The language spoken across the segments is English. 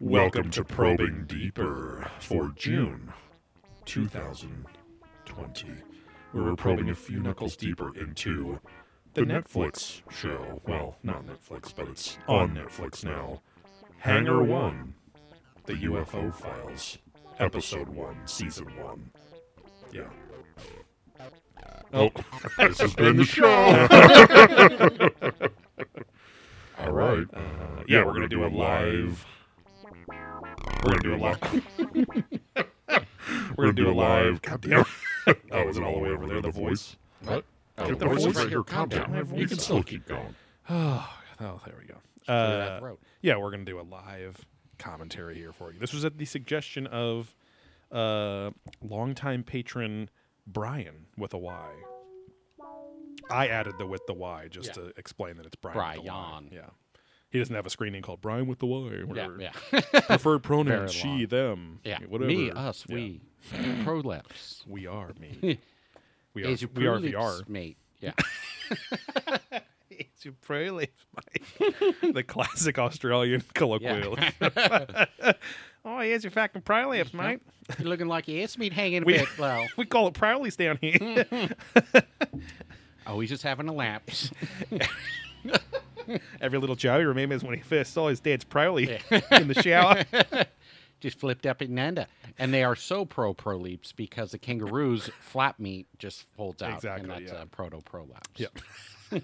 Welcome to Probing Deeper for June 2020, where we're probing a few knuckles deeper into the Netflix show. Well, not Netflix, but it's on Netflix now. Hangar One, The UFO Files, Episode 1, Season 1. Yeah. Oh, this has been the show. All right. Uh, yeah, we're gonna do a live. We're gonna do a live. we're gonna do a live. God damn. oh, is it all the way over there? The voice. What? Oh, Get the the voice voice is right right here. Calm Get down. my You can still keep going. Oh, oh, there we go. Uh, yeah, we're gonna do a live commentary here for you. This was at the suggestion of uh, longtime patron Brian with a Y. I added the with the Y just Yeah. to explain that it's Brian. with the Brian. Yeah. He doesn't have a screening called Brian with the Y. Or Yeah, whatever. yeah, Preferred Very pronouns she, long. them. yeah. Whatever. Me, us, Yeah. we, prolapse. We are me. we are. Is We are VR. mate. Yeah. It's your prolapse, mate. the classic Australian colloquial. oh, here's your fucking prolapse, mate. You're looking like your ass meat hanging a We- bit. Well, We call it prowlies down here. oh, he's just having a lapse. Every little Joey remembers when he first saw his dad's prowly in the shower. just flipped up and under. And they are so pro prolapse because the kangaroo's flap meat just folds out. Exactly, And that's yeah. a proto prolapse. Yep.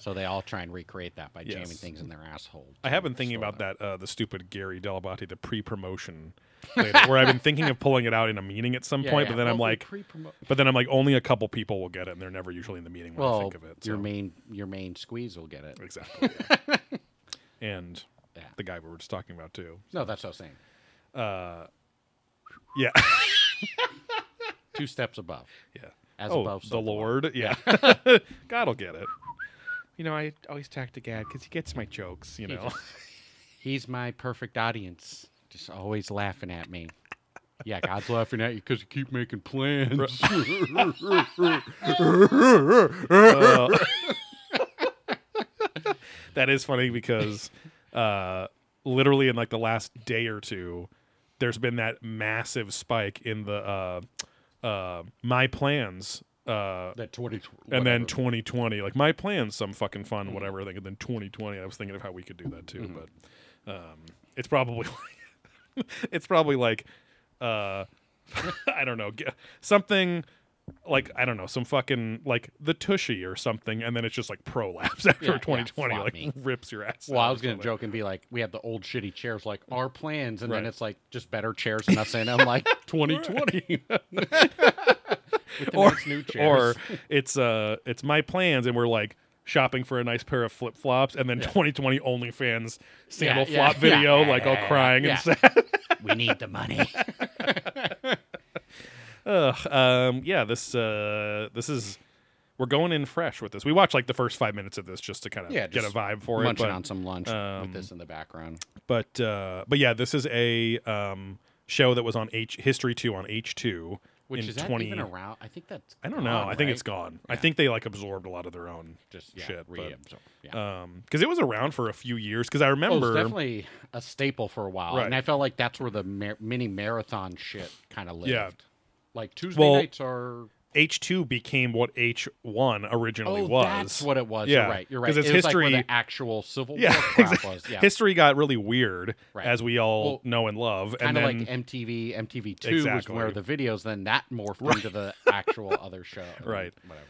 So they all try and recreate that by jamming things in their asshole. I have been thinking about them. that, uh, the stupid Gary Dell'Abate, the pre-promotion, later, where I've been thinking of pulling it out in a meeting at some Yeah, point, yeah. but then I'm like, pre-promote- but then I'm like, only a couple people will get it, and they're never usually in the meeting when I think of it. your main your main squeeze will get it. exactly, yeah. and Yeah. the guy we were just talking about too. No, that's what I was saying. Uh, yeah, Two steps above. yeah. As oh, above, the so below. Lord, yeah. God will get it. You know, I always talk to God because he gets my jokes. You He know, just- He's my perfect audience. Just always laughing at me. Yeah, God's laughing at you because you keep making plans. Uh, that is funny because uh, literally in like the last day or two, there's been that massive spike in the uh, uh, my plans. Uh, that 20 and then 2020, like my plans, some fucking fun, whatever. I think, and then 2020, I was thinking of how we could do that too, Mm-hmm. but um, it's probably, it's probably like, uh, I don't know, something like I don't know, some fucking like the Tushy or something, and then it's just like prolapse after Yeah, yeah, 2020, flop like me. rips your ass. Well, I was going to something. joke and be like, we have the old shitty chairs, like our plans, and Right. then it's like just better chairs and us in. I'm like, 2020. Or or it's uh it's my plans, and we're like shopping for a nice pair of flip flops, and then 2020 OnlyFans sandal yeah, flop video, yeah, like all yeah, crying yeah. and sad. we need the money. Ugh, um, yeah, this uh, this is we're going in fresh with this. We watched like the first five minutes of this just to kind of Yeah, get a vibe for it. Munching on some lunch um, with this in the background. but uh, but yeah, this is a um, show that was on H History Two on H two Which in is that twenty. even around? I think that's. I don't know. gone, I think right? it's gone. I think they like absorbed a lot of their own just yeah, shit, but, yeah. um because it was around for a few years. Because I Oh, remember it's definitely a staple for a while, Right. and I felt like that's where the mar- mini marathon shit kind of lived. Yeah. Like Tuesday Well, nights are. H two became what H one originally Oh, was. that's what it was. Yeah, right. You're right. You're right. it's it history- like where the actual Civil Yeah, War crap exactly. was. Yeah, History got really weird, Right. as we all Well, know and love, and kind of like MTV. MTV Two Exactly. was where the videos then that morphed into the actual other show. Right. Whatever.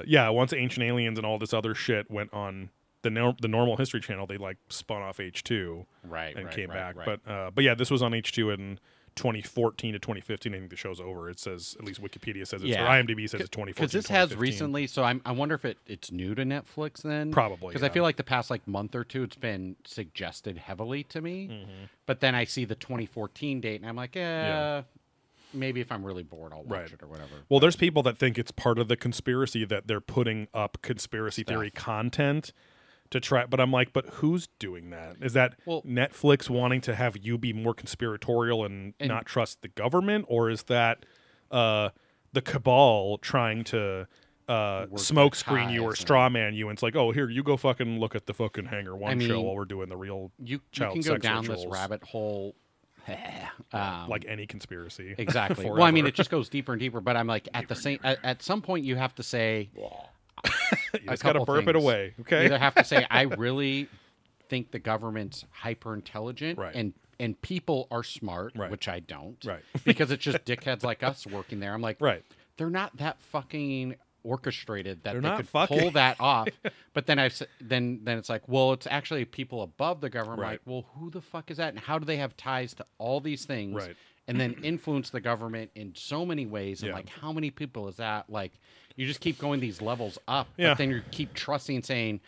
uh, yeah, once Ancient Aliens and all this other shit went on the nor- the normal History Channel, they like spun off H two Right. and right, came right, back. right. But uh, but yeah, this was on H two in 2014 to 2015. I think the show's over. It says at least Wikipedia says it's Yeah. or IMDb says it's 2014. because this has recently. So I'm, I wonder if it, it's new to Netflix then. Probably, because yeah. I feel like the past like month or two, it's been suggested heavily to me. Mm-hmm. But then I see the 2014 date, and I'm like, eh, Yeah. maybe if I'm really bored, I'll watch Right. it or whatever. Well, there's people that think it's part of the conspiracy that they're putting up conspiracy theory content to try. But I'm like, but who's doing that? Is that Well- Netflix wanting to have you be more conspiratorial and, And- not trust the government, or is that uh, the cabal trying to their smoke screen you or ties and- straw man you, and it's like, oh, here you go, fucking look at the fucking Hangar One I show while we're doing the real, You, you can go sex down this rabbit hole. um, like any conspiracy. exactly. well, I mean, it just goes deeper and deeper. But I'm like, at the same, at, at some point, you have to say, you just gotta couple burp it things. away, you okay? either have to say, I really think the government's hyper intelligent, Right. and and people are smart, Right. which I don't, Right. because it's just dickheads like us working there. I'm like, Right. they're not that fucking orchestrated that They're they could fucking- pull that off. But then I s- then then it's like, well, it's actually people above the government. Right. Like, well, who the fuck is that, and how do they have ties to all these things? Right. And then influence the government in so many ways, and Yeah. like, how many people is that? Like, you just keep going these levels up, Yeah. but then you keep trusting, and saying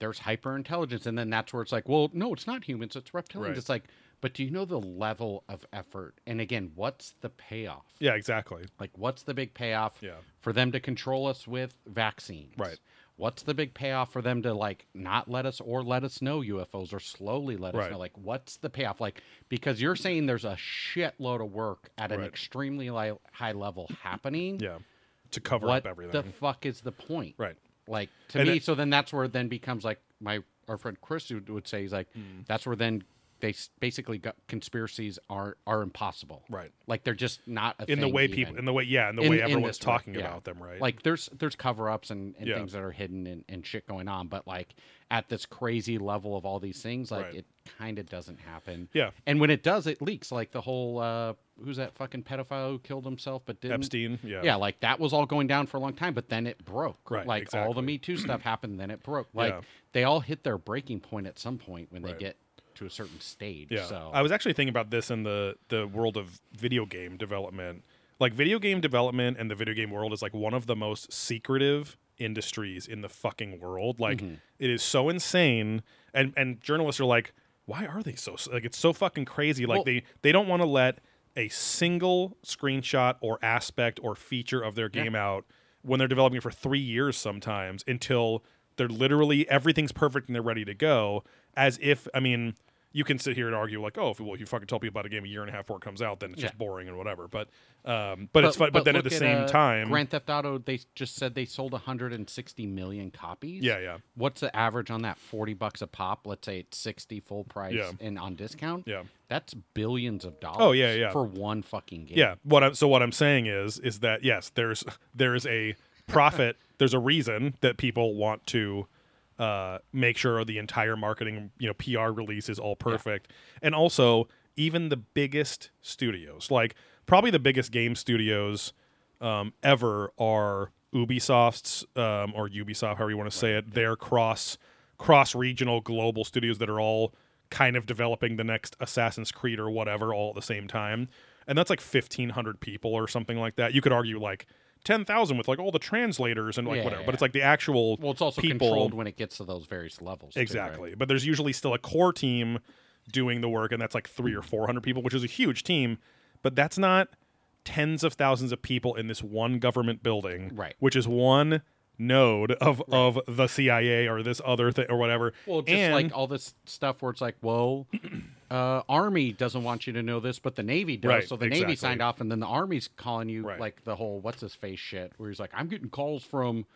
there's hyper intelligence, and then that's where it's like, well, no, it's not humans, it's reptilians. Right. It's like, but do you know the level of effort? And again, what's the payoff? Yeah, exactly. Like, what's the big payoff Yeah. for them to control us with vaccines? Right. What's the big payoff for them to like not let us or let us know UFOs or slowly let us know? Like, what's the payoff? Like, because you're saying there's a shitload of work at an extremely li- high level happening. Yeah. To cover What up everything. the fuck is the point? right. Like to And me, it- so then that's where it then becomes like my our friend Chris would, would say he's like, Hmm. that's where then they basically got conspiracies are are impossible. Right. Like they're just not a In the way even. people, in the way, yeah, in the In- way everyone's this way, talking yeah. about them, right? Like there's there's cover ups and, and Yeah. things that are hidden and, and shit going on, but like at this crazy level of all these things, like Right. it kind of doesn't happen. yeah. And when it does, it leaks. Like the whole uh who's that fucking pedophile who killed himself but didn't Epstein. Yeah. yeah, like that was all going down for a long time, but then it broke. Right, Like all the. Me Too stuff happened, then it broke. Like Yeah. they all hit their breaking point at some point when Right. they get to a certain stage. Yeah. So I was actually thinking about this in the the world of video game development. Like video game development and the video game world is like one of the most secretive industries in the fucking world. Like Mm-hmm. it is so insane and and journalists are like why are they so like it's so fucking crazy like Well- they they don't want to let a single screenshot or aspect or feature of their game out when they're developing it for 3 years sometimes until they're literally everything's perfect and they're ready to go as if I mean you can sit here and argue like, oh, if, well, if you fucking tell people about a game a year and a half before it comes out, then it's just boring and whatever. But, um, but, it's fun. But, then at the same uh, time, Grand Theft Auto, they just said they sold 160 million copies. yeah, yeah, What's the average on that? 40 bucks a pop. Let's say it's 60 full price Yeah. and on discount. yeah, That's billions of dollars. Oh, yeah, yeah. For one fucking game. yeah. What I'm so what I'm saying is is that yes, there's there's a profit. there's a reason that people want to uh, make sure the entire marketing, you know, PR release is all perfect, and also even the biggest studios, like probably the biggest game studios um, ever, are Ubisoft's um, or Ubisoft, however you want to say it. They're cross cross regional global studios that are all kind of developing the next Assassin's Creed or whatever all at the same time, and that's like fifteen hundred people or something like that. You could argue like. 10,000 with like all the translators and like Yeah, whatever, yeah. but it's like the actual Well, it's also people controlled when it gets to those various levels. too, right? Exactly. But there's usually still a core team doing the work, and that's like three or 400 people, which is a huge team. But that's not tens of thousands of people in this one government building, Right. which is one node of, of the CIA or this other thing or whatever. Well, just and, like all this stuff where it's like, well, uh, Army doesn't want you to know this, but the Navy does. Right, so the Navy signed off, and then the Army's calling you Right. like the whole what's his face shit, where he's like, I'm getting calls from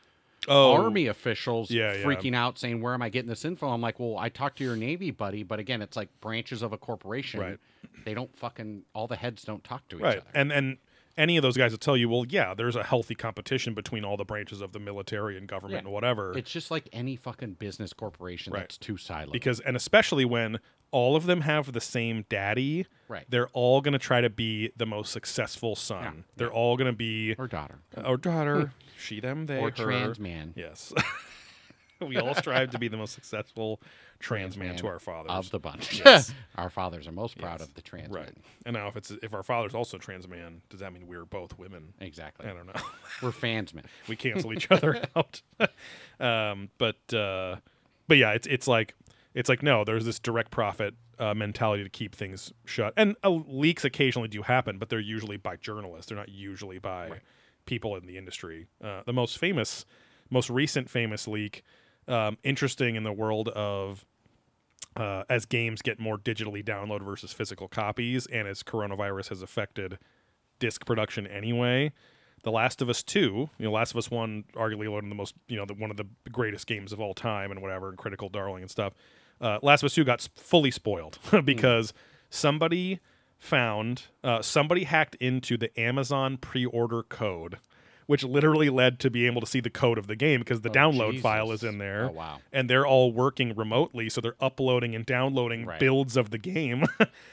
oh, Army officials Yeah, yeah. freaking out, saying, "Where am I getting this info?" I'm like, "Well, I talked to your Navy buddy, but again, it's like branches of a corporation. Right. They don't fucking all the heads don't talk to each other. And and any of those guys will tell you, well, yeah, there's a healthy competition between all the branches of the military and government Yeah. and whatever. It's just like any fucking business corporation Right. that's too siloed. because and especially when all of them have the same daddy Right. they're all going to try to be the most successful son Yeah, they're all going to be or daughter or daughter she them they or her trans man yes we all strive to be the most successful trans man to our fathers of the bunch. Yes. our fathers are most proud Yes. of the trans right men. and now if it's if our father's also trans man does that mean we're both women Exactly. i don't know We're fans fansmen. we cancel each other out. um, but uh, but yeah, it's it's like it's like no, there's this direct profit uh, mentality to keep things shut, and uh, leaks occasionally do happen, but they're usually by journalists. They're not usually by people in the industry. Uh, the most famous, most recent famous leak, um, interesting in the world of. Uh, as games get more digitally downloaded versus physical copies, and as coronavirus has affected disc production anyway, The Last of Us Two, you know, Last of Us One, arguably one of the most, you know, the, one of the greatest games of all time, and whatever, and critical darling and stuff. Uh, Last of Us Two got fully spoiled because somebody found uh, somebody hacked into the Amazon pre-order code, which literally led to be able to see the code of the game because the Oh, download file is in there Oh wow. and they're all working remotely, so they're uploading and downloading Right. builds of the game.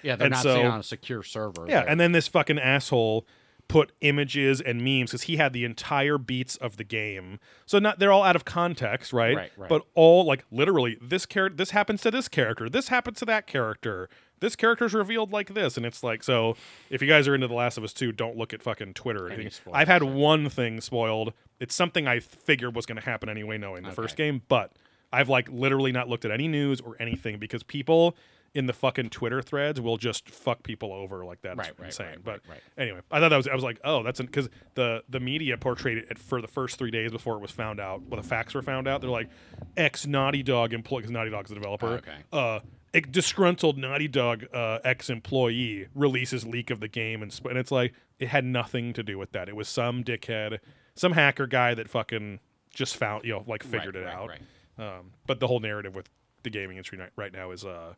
Yeah, they're And not so- on a secure server. yeah, They're- and then this fucking asshole put images and memes because he had the entire beats of the game. So not they're all out of context, right? Right, right. But all like literally this character, this happens to this character, this happens to that character. This character's revealed like this, and it's like so. If you guys are into The Last of Us 2, don't look at fucking Twitter or anything. I've had one thing spoiled. It's something I figured was going to happen anyway, knowing the first game, but I've like literally not looked at any news or anything because people in the fucking Twitter threads will just fuck people over like that. Right, insane. right, but right, right. anyway, I thought that was I was like, oh, that's because the the media portrayed it for the first three days before it was found out. Well, the facts were found out. They're like, ex Naughty Dog employee because Naughty Dog's the developer. Oh, okay. Uh, a disgruntled Naughty Dog uh, ex employee releases leak of the game, and, sp- and it's like it had nothing to do with that. It was some dickhead, some hacker guy that fucking just found you know like figured it out. Um, but the whole narrative with the gaming industry right now is uh,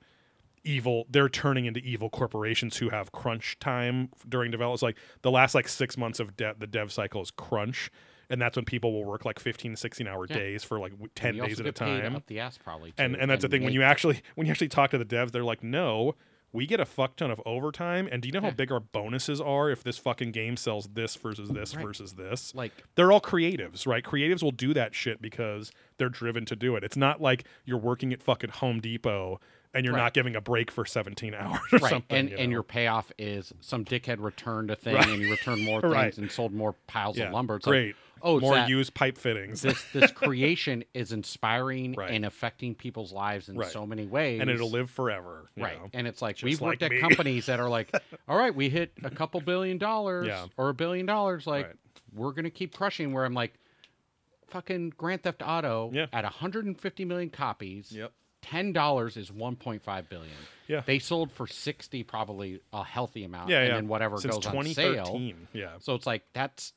evil. They're turning into evil corporations who have crunch time during development. It's like the last like six months of de- the dev cycle is crunch, and that's when people will work like 15 16 hour Yeah. days for like 10 days at a time. Up the ass probably. And too, and that's the thing when you actually when you actually talk to the devs, they're like, no. We get a fuck ton of overtime, and do you know how big our bonuses are if this fucking game sells this versus this Right. versus this? like they're all creatives, right? Creatives will do that shit because they're driven to do it. It's not like you're working at fucking Home Depot and you're Right. not giving a break for 17 hours or right, something. and you and your payoff is some dickhead returned a thing, Right. and you returned more things and sold more piles yeah, of lumber. It's great. Like, oh, more used pipe fittings, this this creation is inspiring and affecting people's lives in so many ways, and it'll live forever. Right, know? and it's like Just we've worked like at companies that are like, all right, we hit a couple billion dollars Yeah. or a billion dollars, like we're gonna keep crushing. Where I'm like, fucking Grand Theft Auto Yeah. at 150 million copies. Yep. Ten dollars is 1.5 billion. Yeah. They sold for 60, probably a healthy amount. Yeah, and yeah. then whatever Since goes on 2013. sale. Yeah. So it's like that's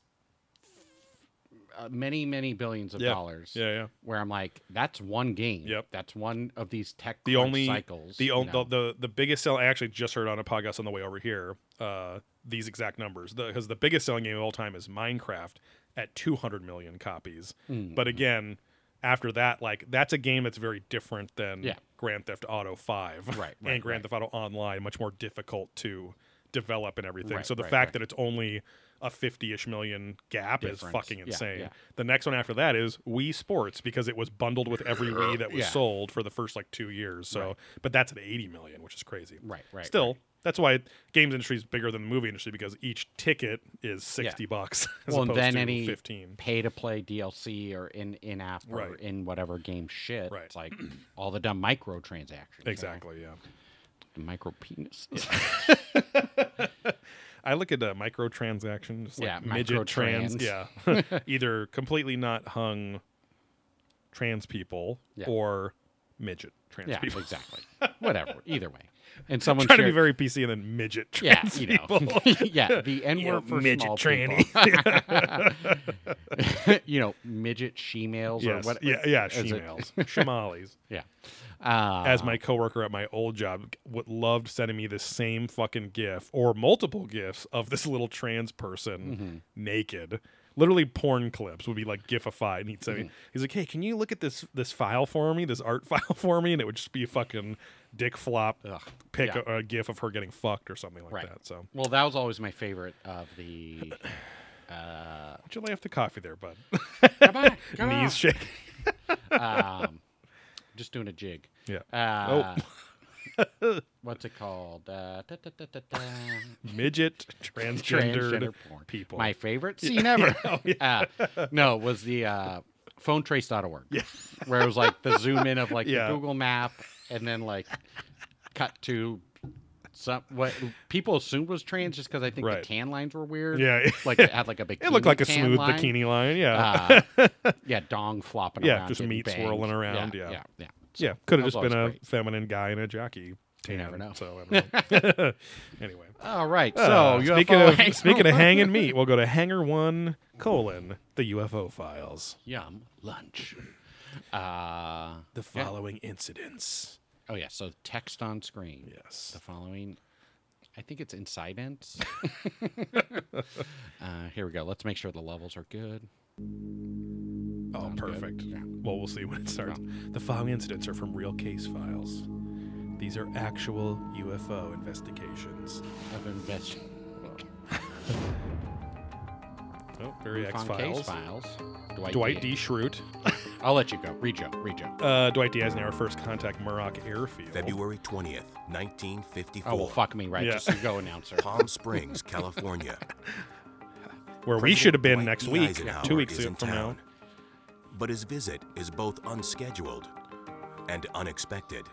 uh, many, many billions of Yeah. dollars. Yeah, yeah. Where I'm like, that's one game. Yep. That's one of these tech The only cycles. the, you know. the the the biggest sell I actually just heard on a podcast on the way over here. Uh, these exact numbers because the, biggest selling game of all time is Minecraft at 200 million copies. Mm. But again, after that, like that's a game that's very different than Yeah. Grand Theft Auto 5 Right, right, and Grand right. Theft Auto Online, much more difficult to develop and everything. Right, so the fact that it's only a 50-ish million gap is Difference. fucking Yeah, insane. yeah. The next one after that is Wii Sports because it was bundled with every Wii that was Yeah. sold for the first like 2 years. So, Right. but that's at 80 million, which is crazy. Right, right. Still, right. That's why games industry is bigger than the movie industry because each ticket is 60 bucks as Well, and then to any 15. pay to play DLC or in in app or Right. in whatever game shit. Right. It's like all the dumb microtransactions. Exactly, yeah. The micro penis. I look at uh, microtransactions, like Yeah, midget trans, yeah, either completely not hung trans people Yeah. or midget trans yeah, people. exactly. Whatever. Either way. And someone Trying to be very PC and then midget yeah, trans you know, people. yeah, the N word for midget small tranny. you know, midget she-males or what? yeah, yeah, shemales, shemales. Yeah. Uh, As my coworker at my old job would loved sending me the same fucking gif or multiple gifs of this little trans person Mm-hmm. naked. Literally porn clips would be like gifified, and he'd say, Mm-hmm. "He's like, hey, can you look at this this file for me, this art file for me?" And it would just be a fucking dick flop Ugh, pic, yeah. a, a gif of her getting fucked or something like Right. that. So, Well, that was always my favorite of the. Uh, would you lay off the coffee there, bud? come on, come. Knees shake. um, just doing a jig. Yeah. Uh, what's it called? Uh, da, da, da. Midget Transgender porn. people. My favorite scene ever. uh, no, was the uh, phonetrace.org. Yeah. Where it was like the zoom in of like Yeah. the Google map and then like cut to some what people assumed was trans just because I think Right. the tan lines were weird. Yeah. Like it had like a bikini. It looked like a smooth line. bikini line. Yeah. Uh, yeah, dong flopping Yeah, around. just meat banged. swirling around, yeah. yeah, yeah. So yeah. Could have just been a great. feminine guy in a jockey tan. never know. So know. anyway. All right. So Uh, speaking of hangar speaking of hanging meat, we'll go to Hangar One colon the UFO files. Yum lunch. Uh, The yeah. following incidents. Oh yeah. So text on screen. Yes. The following. I think it's incidents. uh, here we go. Let's make sure the levels are good. Oh, Sounds perfect. Yeah. Well, we'll see when it starts. The following incidents are from real case files. These are actual UFO investigations. Of invest. Oh, very X on case files. files. Dwight, Dwight D. D. Schrute. I'll let you go. Read Joe. Read Joe. Uh, Dwight D. Eisenhower first contact Muroc Airfield. February 20th, 1954. Oh well, fuck me, right? Yeah. Just go, announcer. Palm Springs, California. Where we should have been Dwight next D. week, two weeks is in from now. But his visit is both unscheduled and unexpected.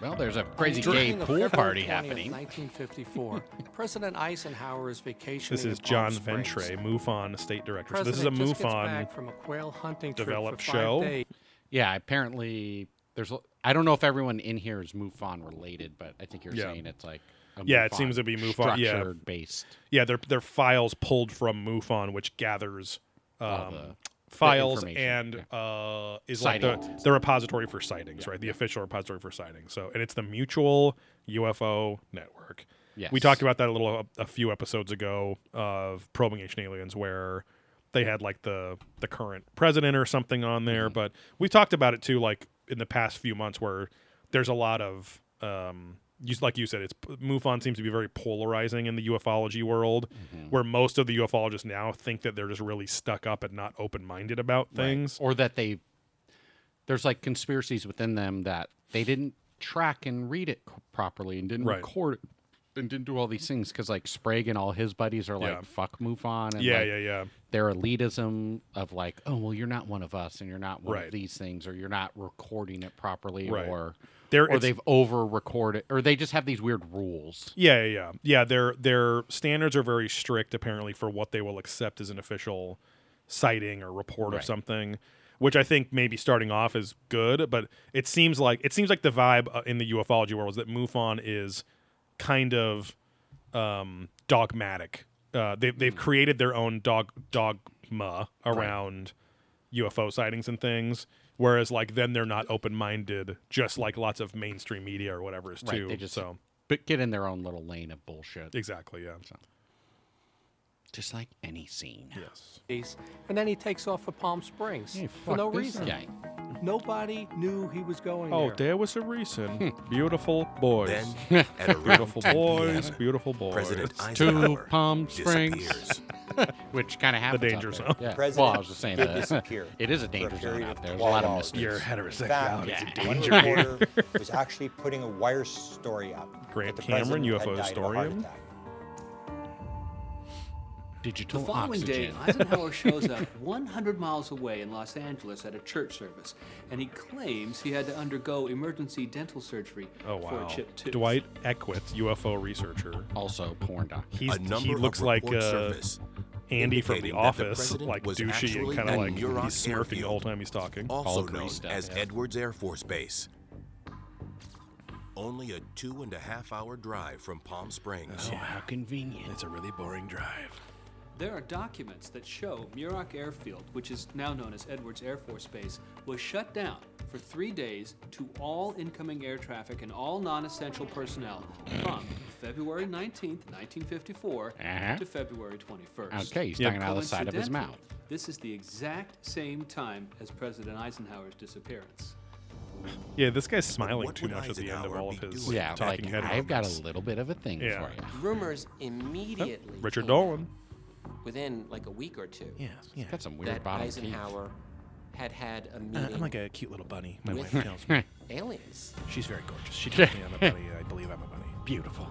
Well, there's a crazy gay pool party happening. 1954. President Eisenhower is vacationing. This is John Palm Springs. Ventre, MUFON state director. So this is a President just MUFON. from a quail hunting developed show. days. Yeah, apparently there's. I don't know if everyone in here is MUFON related, but I think you're Yeah. saying it's like. Yeah, it seems to be MUFON, yeah. Based. Yeah, they're they're files pulled from MUFON, which gathers um, the- files information, and uh, is like the, the repository for sightings, right? The official repository for sightings. So, and it's the Mutual UFO Network. Yes. We talked about that a little a, a few episodes ago of probing ancient aliens, where they had like the the current president or something on there. Mm-hmm. But we've talked about it too, like in the past few months, where there's a lot of um, you, like you said, it's MUFON seems to be very polarizing in the ufology world, Mm-hmm. where most of the ufologists now think that they're just really stuck up and not open minded about things. or that they there's like conspiracies within them that they didn't track and read it properly and didn't Right. record it and didn't do all these things because like Sprague and all his buddies are like Yeah. fuck MUFON and Yeah, like, yeah, yeah. their elitism of like oh well you're not one of us and you're not one Right. of these things or you're not recording it properly Right. or They're, or they've over recorded or they just have these weird rules Yeah, yeah, yeah. Yeah, their their standards are very strict apparently for what they will accept as an official sighting or report of Right. something, which I think maybe starting off is good, but it seems like it seems like the vibe uh, in the ufology world is that MUFON is kind of um, dogmatic. Uh, they, they've Hmm. created their own dog dogma around UFO sightings and things. Whereas, like, then they're not open minded, just like lots of mainstream media or whatever is Right, too. they just- so but get in their own little lane of bullshit exactly, yeah. just like any scene Yes. and then he takes off for Palm Springs Hey, for no reason. guy. Nobody knew he was going Oh, there. there was a reason. Hmm. beautiful boys. Then, at around beautiful 10 boys. p.m., Beautiful boys. President to Eisenhower Palm Springs disappears. which kind of happens out danger there. zone. Yeah. President well, I was just saying did that disappear it is a for a danger zone period out of there. There's a lot of 12 hours. mysteries. Your In heterosexuality fact, is a one danger. reporter was actually putting a wire story up. Grant that the Cameron, president UFO had died of a heart historian. attack. Digital The following day. Eisenhower shows up 100 miles away in Los Angeles at a church service, and he claims he had to undergo emergency dental surgery Oh for wow. a chipped tooth. Dwight Eckwith, UFO researcher. also porn doc. He's a number he of looks like reports uh, surface Andy from The indicating that the Office, like was douchey and kind of like Muroc he's smirking the whole time he's talking. also All known up, as yeah. Edwards Air Force Base. Only a two and a half hour drive from Palm Springs. Oh, how convenient. It's a really boring drive. There are documents that show Muroc Airfield, which is now known as Edwards Air Force Base, was shut down for three days to all incoming air traffic and all non essential personnel from February 19th, 1954 Uh-huh. to February 21st. Okay, he's Yeah. talking out of the side of his mouth. This is the exact same time as President Eisenhower's disappearance. Yeah, this guy's smiling too would much at the end of all of be his doing? Yeah, like talking head I've got a little bit of a thing Yeah. for you. rumors immediately Richard came Dolan. Out within like a week or two Yeah, yeah. Got some weird that bottom teeth. Eisenhower had had a Uh, meeting I'm like a cute little bunny. My wife tells me. aliens. She's very gorgeous. She tells me I'm a bunny. I believe I'm a bunny. Beautiful.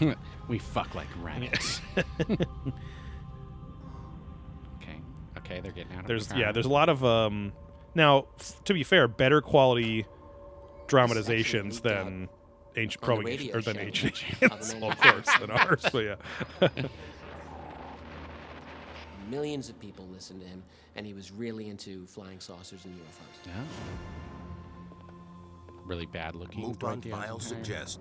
Yeah. we fuck like rabbits. okay. Okay, they're getting out of There's the yeah, there's a lot of um now f- to be fair, better quality dramatizations than ancient probably radio or than show ancient of aliens, well, of course, than ours. So yeah. Millions of people listened to him, and he was really into flying saucers and UFOs. No. really bad looking. MUFON Dwight D. files suggest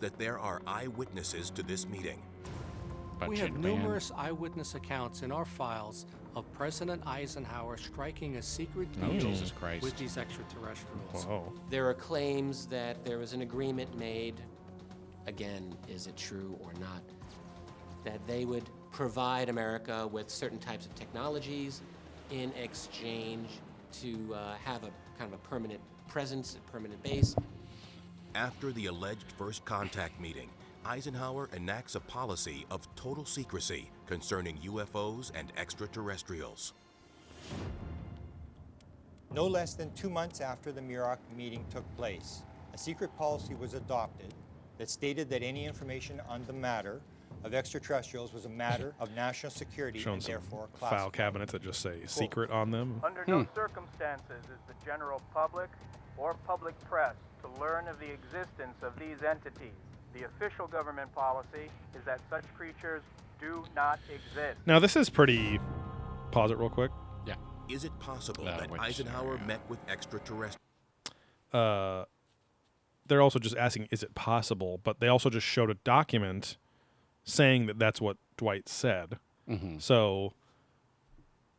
that there are eyewitnesses to this meeting. Bunch We of have man- numerous eyewitness accounts in our files of President Eisenhower striking a secret Oh, deal Jesus Christ. with these extraterrestrials. Whoa. There are claims that there was an agreement made. Again, is it true or not? That they would provide America with certain types of technologies in exchange to uh, have a kind of a permanent presence, a permanent base. After the alleged first contact meeting, Eisenhower enacts a policy of total secrecy concerning UFOs and extraterrestrials. No less than two months after the Muroc meeting took place, a secret policy was adopted that stated that any information on the matter of extraterrestrials was a matter of national security Showing and some therefore file classified. cabinets that just say secret on them. Under no circumstances is the general public or public press to learn of the existence of these entities. The official government policy is that such creatures do not exist. Now this is pretty. Pause it real quick. Yeah. Is it possible Uh, that which- Eisenhower yeah. met with extraterrestrials? Uh, they're also just asking, is it possible? But they also just showed a document saying that that's what Dwight said. Mm-hmm. So,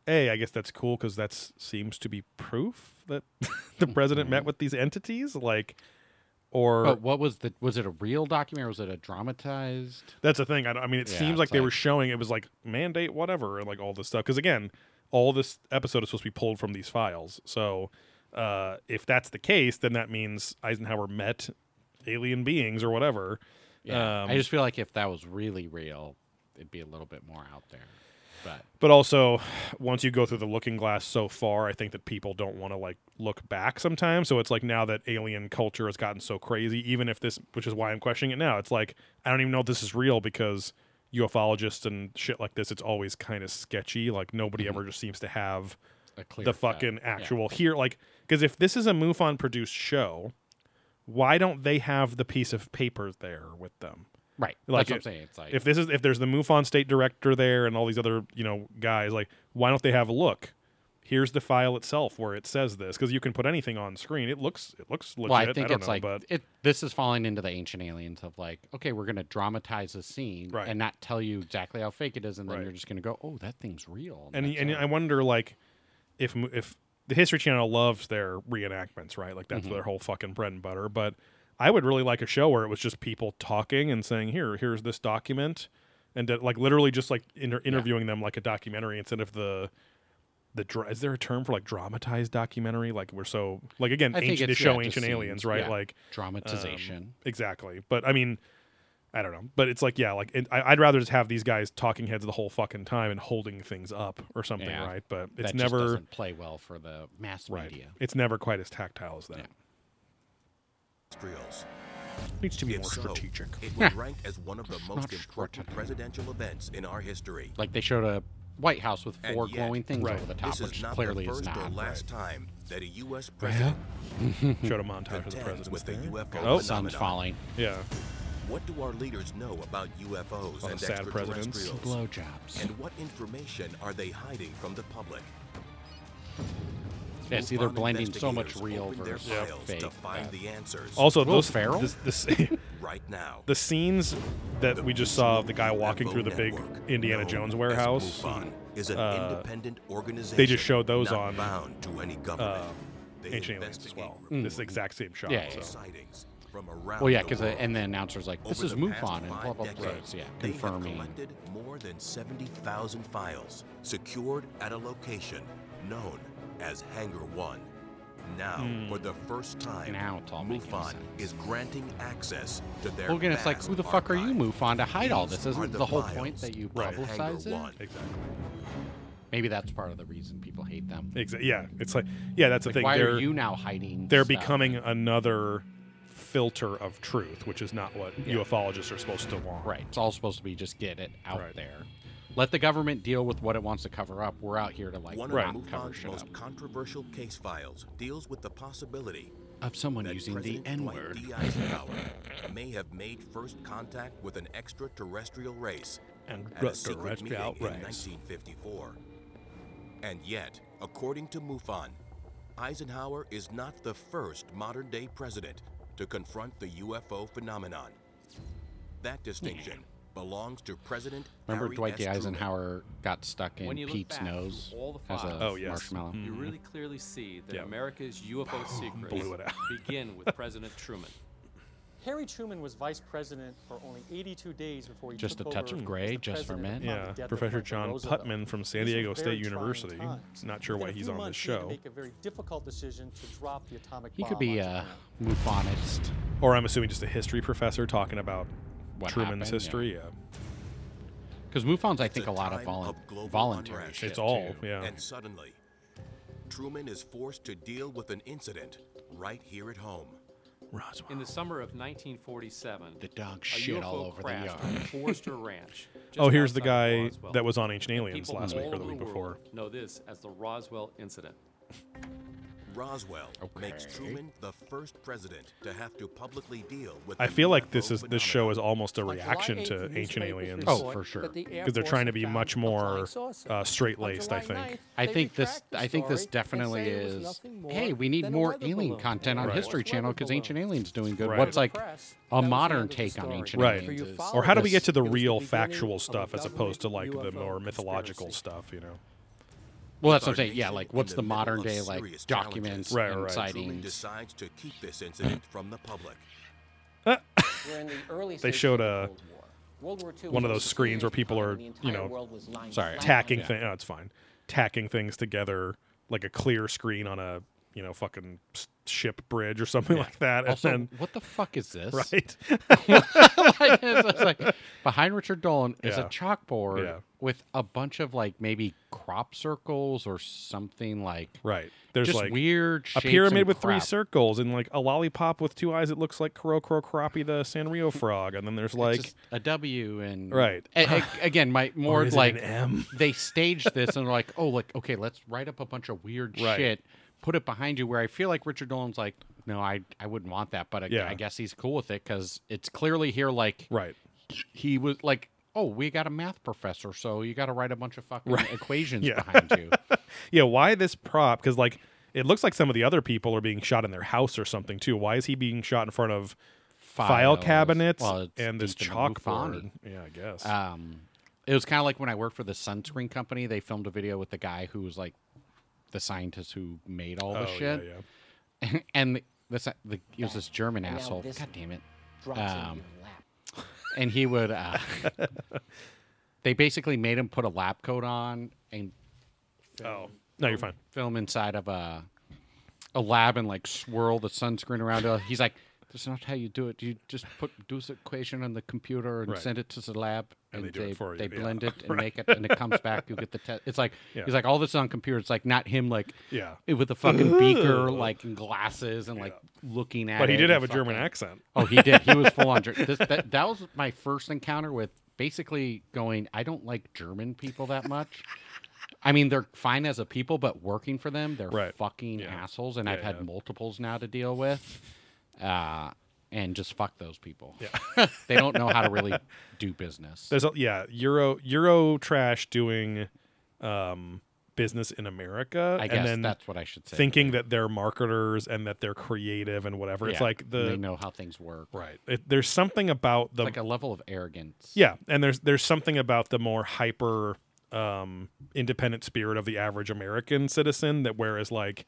a, I guess that's cool because that seems to be proof that the president met with these entities. Like, or But what was the? Was it a real document or was it a dramatized? That's the thing. I, I mean, it Yeah, seems like they were showing it was like mandate whatever and like all this stuff. Because again, all this episode is supposed to be pulled from these files. So uh, if that's the case, then that means Eisenhower met alien beings or whatever. Yeah. Um, I just feel like if that was really real, it'd be a little bit more out there. But But also, once you go through the looking glass so far, I think that people don't want to like look back sometimes. So it's like now that alien culture has gotten so crazy, even if this, which is why I'm questioning it now, it's like I don't even know if this is real because ufologists and shit like this, it's always kind of sketchy. Like nobody ever just seems to have a clear the cut, fucking yeah. actual here. Like, because if this is a MUFON produced show, why don't they have the piece of paper there with them? Right. Like That's what I'm saying. It's like if this is if there's the MUFON state director there and all these other you know guys, like why don't they have a look? Here's the file itself where it says this because you can put anything on screen. It looks it looks legit. well, I think don't it's know, like but it. This is falling into the ancient aliens of like, okay, we're going to dramatize a scene Right. and not tell you exactly how fake it is, and then Right. you're just going to go, oh, that thing's real. and that's and. I wonder like if if the History Channel loves their reenactments, right? Like Mm-hmm. that's their whole fucking bread and butter. But I would really like a show where it was just people talking and saying, "Here, here's this document," and that, like literally just like inter- interviewing them like a documentary instead of the. The dra- is there a term for like dramatized documentary? Like we're so like again ancient to show yeah, ancient aliens, right? yeah. Like um, dramatization. exactly. But I mean, I don't know. But it's like, yeah, like it, I, I'd rather just have these guys talking heads the whole fucking time and holding things up or something, Yeah. right? But that it's just never doesn't play well for the mass right. media. It's never quite as tactile as that. Yeah. Extraterrestrials. needs to be If more so, strategic. it would rank as one of the most important presidential events in our history. Like they showed a White House with four yet, glowing things Right. over the top, This is which not clearly the is first or not. last time that a U.S. president Showed a montage of the contends presidents with the there. UFO Oh, Sun's phenomenon. falling. yeah. What do our leaders know about UFOs and sad presidents. extraterrestrials? Blowjobs. And what information are they hiding from the public? Yeah, it's either MUFON blending so much real versus files fake. to find that- the answers. Also, Will those Ferrell? This, this, right now. the scenes that we just saw of the guy walking through the big network, Indiana Jones warehouse is an uh, independent organization. They just showed those not on, bound to any government. uh, They Ancient Aliens as investigate well. This exact same shot. Yeah, so. yeah. sightings from around Well, yeah, because world. and the announcer's like, "This Over is the past MUFON," and blah blah blah. decades, So, yeah, they have confirming. collected more than 70,000 files secured at a location known as Hangar One. Now, Hmm. for the first time, Now it's all MUFON is granting access to their Well, again, it's like, who the fuck are you, archive. MUFON, to hide all this? Isn't the the whole point that you publicize it? One. Exactly. Maybe that's part of the reason people hate them. Exactly. Yeah, it's like yeah, that's Like, the thing. why they're are you now hiding? they're stuff? becoming another filter of truth, which is not what Yeah. ufologists are supposed to want. right. It's all supposed to be just get it out Right. there. Let the government deal with what it wants to cover up. We're out here to like One not of cover MUFON's most up. controversial case files deals with the possibility Of someone that using the President N Dwight word. D. Eisenhower may have made first contact with an extraterrestrial race And at a secret meeting terrestrial in 1954. And yet, according to MUFON, Eisenhower is not the first modern day president to confront the UFO phenomenon. That distinction belongs to President Remember Harry Dwight S. D. Truman. Eisenhower got stuck in When you look Pete's back nose through all the as a files, Oh, yes. marshmallow. You mm-hmm. really clearly see that Yeah. America's UFO secrets Blew it out. begin with President Truman. Harry Truman was vice president for only 82 days before he Just took a touch over of gray, just for men. Yeah, Professor John Roosevelt. Putman from San Diego State University. times. Not sure Within why he's on this months, he had to show. make a very difficult decision to drop the atomic He bomb could be a Japan. MUFONist. Or I'm assuming just a history professor talking about What Truman's happened, history. Yeah. Because MUFON's, I It's think, a lot of, volu- global voluntary unrest. shit, It's all, too. yeah. And suddenly, Truman is forced to deal with an incident right here at home. Roswell. In the summer of 1947, The dog shit all over the yard. on Forrester Ranch. Oh, here's the guy Roswell. that was on Ancient Aliens last week or the week before. Know this as the Roswell incident. Roswell makes Truman the first president to have to publicly deal with. I feel like this is this show is almost a reaction 8th, to Ancient newspapers Aliens. Oh, for sure. that the Air Because they're trying to be much more, uh, straight-laced, I think. I think this. I think this definitely say it was is. Hey, we need more alien balloon. content on Right. History Channel because. Ancient Aliens doing good. Right. What's like a that was the modern end of the take on. Ancient Right. Aliens? For you is- follow Or how do we get to the it was the real factual stuff as opposed to like the more mythological stuff? You know. Well, that's what I'm saying. Yeah, like what's the the modern day like documents. Right, and right. Truman sightings? decides to keep this incident from the public. The They showed a- World War II one of those screens where people are, you know, world was lying sorry, tacking on things. Oh, it's fine. Tacking things together like a clear screen on a you know fucking s- ship bridge or something like that, and Also, then what the fuck is this? right. like, it's like, behind Richard Dolan is Yeah. a chalkboard Yeah. with a bunch of like maybe crop circles or something like Right. There's just like weird a pyramid and with three circles and like a lollipop with two eyes. It looks like Kero Kero Keroppi the Sanrio frog, and then there's like a W and Right. A- a- again, my more like M? they staged this and they're like, oh, like okay, let's write up a bunch of weird Right. shit, put it behind you. Where I feel like Richard Dolan's like, no, I I wouldn't want that, but I, Yeah. I guess he's cool with it because it's clearly here like right. he was like. Oh, we got a math professor, so you got to write a bunch of fucking equations Yeah. behind you. Yeah. Why this prop? Because like it looks like some of the other people are being shot in their house or something too. Why is he being shot in front of file Files. cabinets Well, it's and this deep in the chalkboard? Yeah, I guess. Um, it was kind of like when I worked for the sunscreen company. They filmed a video with the guy who was like the scientist who made all the oh, shit, yeah, yeah. and the, the, the he was this German And now asshole. this God damn it! Um. And he would. Uh, they basically made him put a lab coat on and Oh, no, you're fine. film inside of a a lab and like swirl the sunscreen around. He's like, "That's not how you do it. You just put do this equation on the computer and Right. send it to the lab, And they for you, They yeah. blend it and make it, and it comes back. You get the test. It's like Yeah. he's like all this on computer. It's like not him like Yeah. Eh, with a fucking beaker like and glasses and like looking at. But he did and have a German accent. Oh, he did. He was full on. Ger- This, that, that was my first encounter with basically going. I don't like German people that much. I mean, they're fine as a people, but working for them, they're Right. fucking Yeah. assholes, and Yeah, I've had yeah. multiples now to deal with. Uh, and just fuck those people. Yeah. they don't know how to really do business. There's a yeah, Euro Euro trash doing um business in America I and guess then that's what I should say. thinking that they're marketers and that they're creative and whatever. It's Yeah, like the they know how things work. right. It, there's something about the It's like a level of arrogance. Yeah, and there's there's something about the more hyper um, independent spirit of the average American citizen that whereas like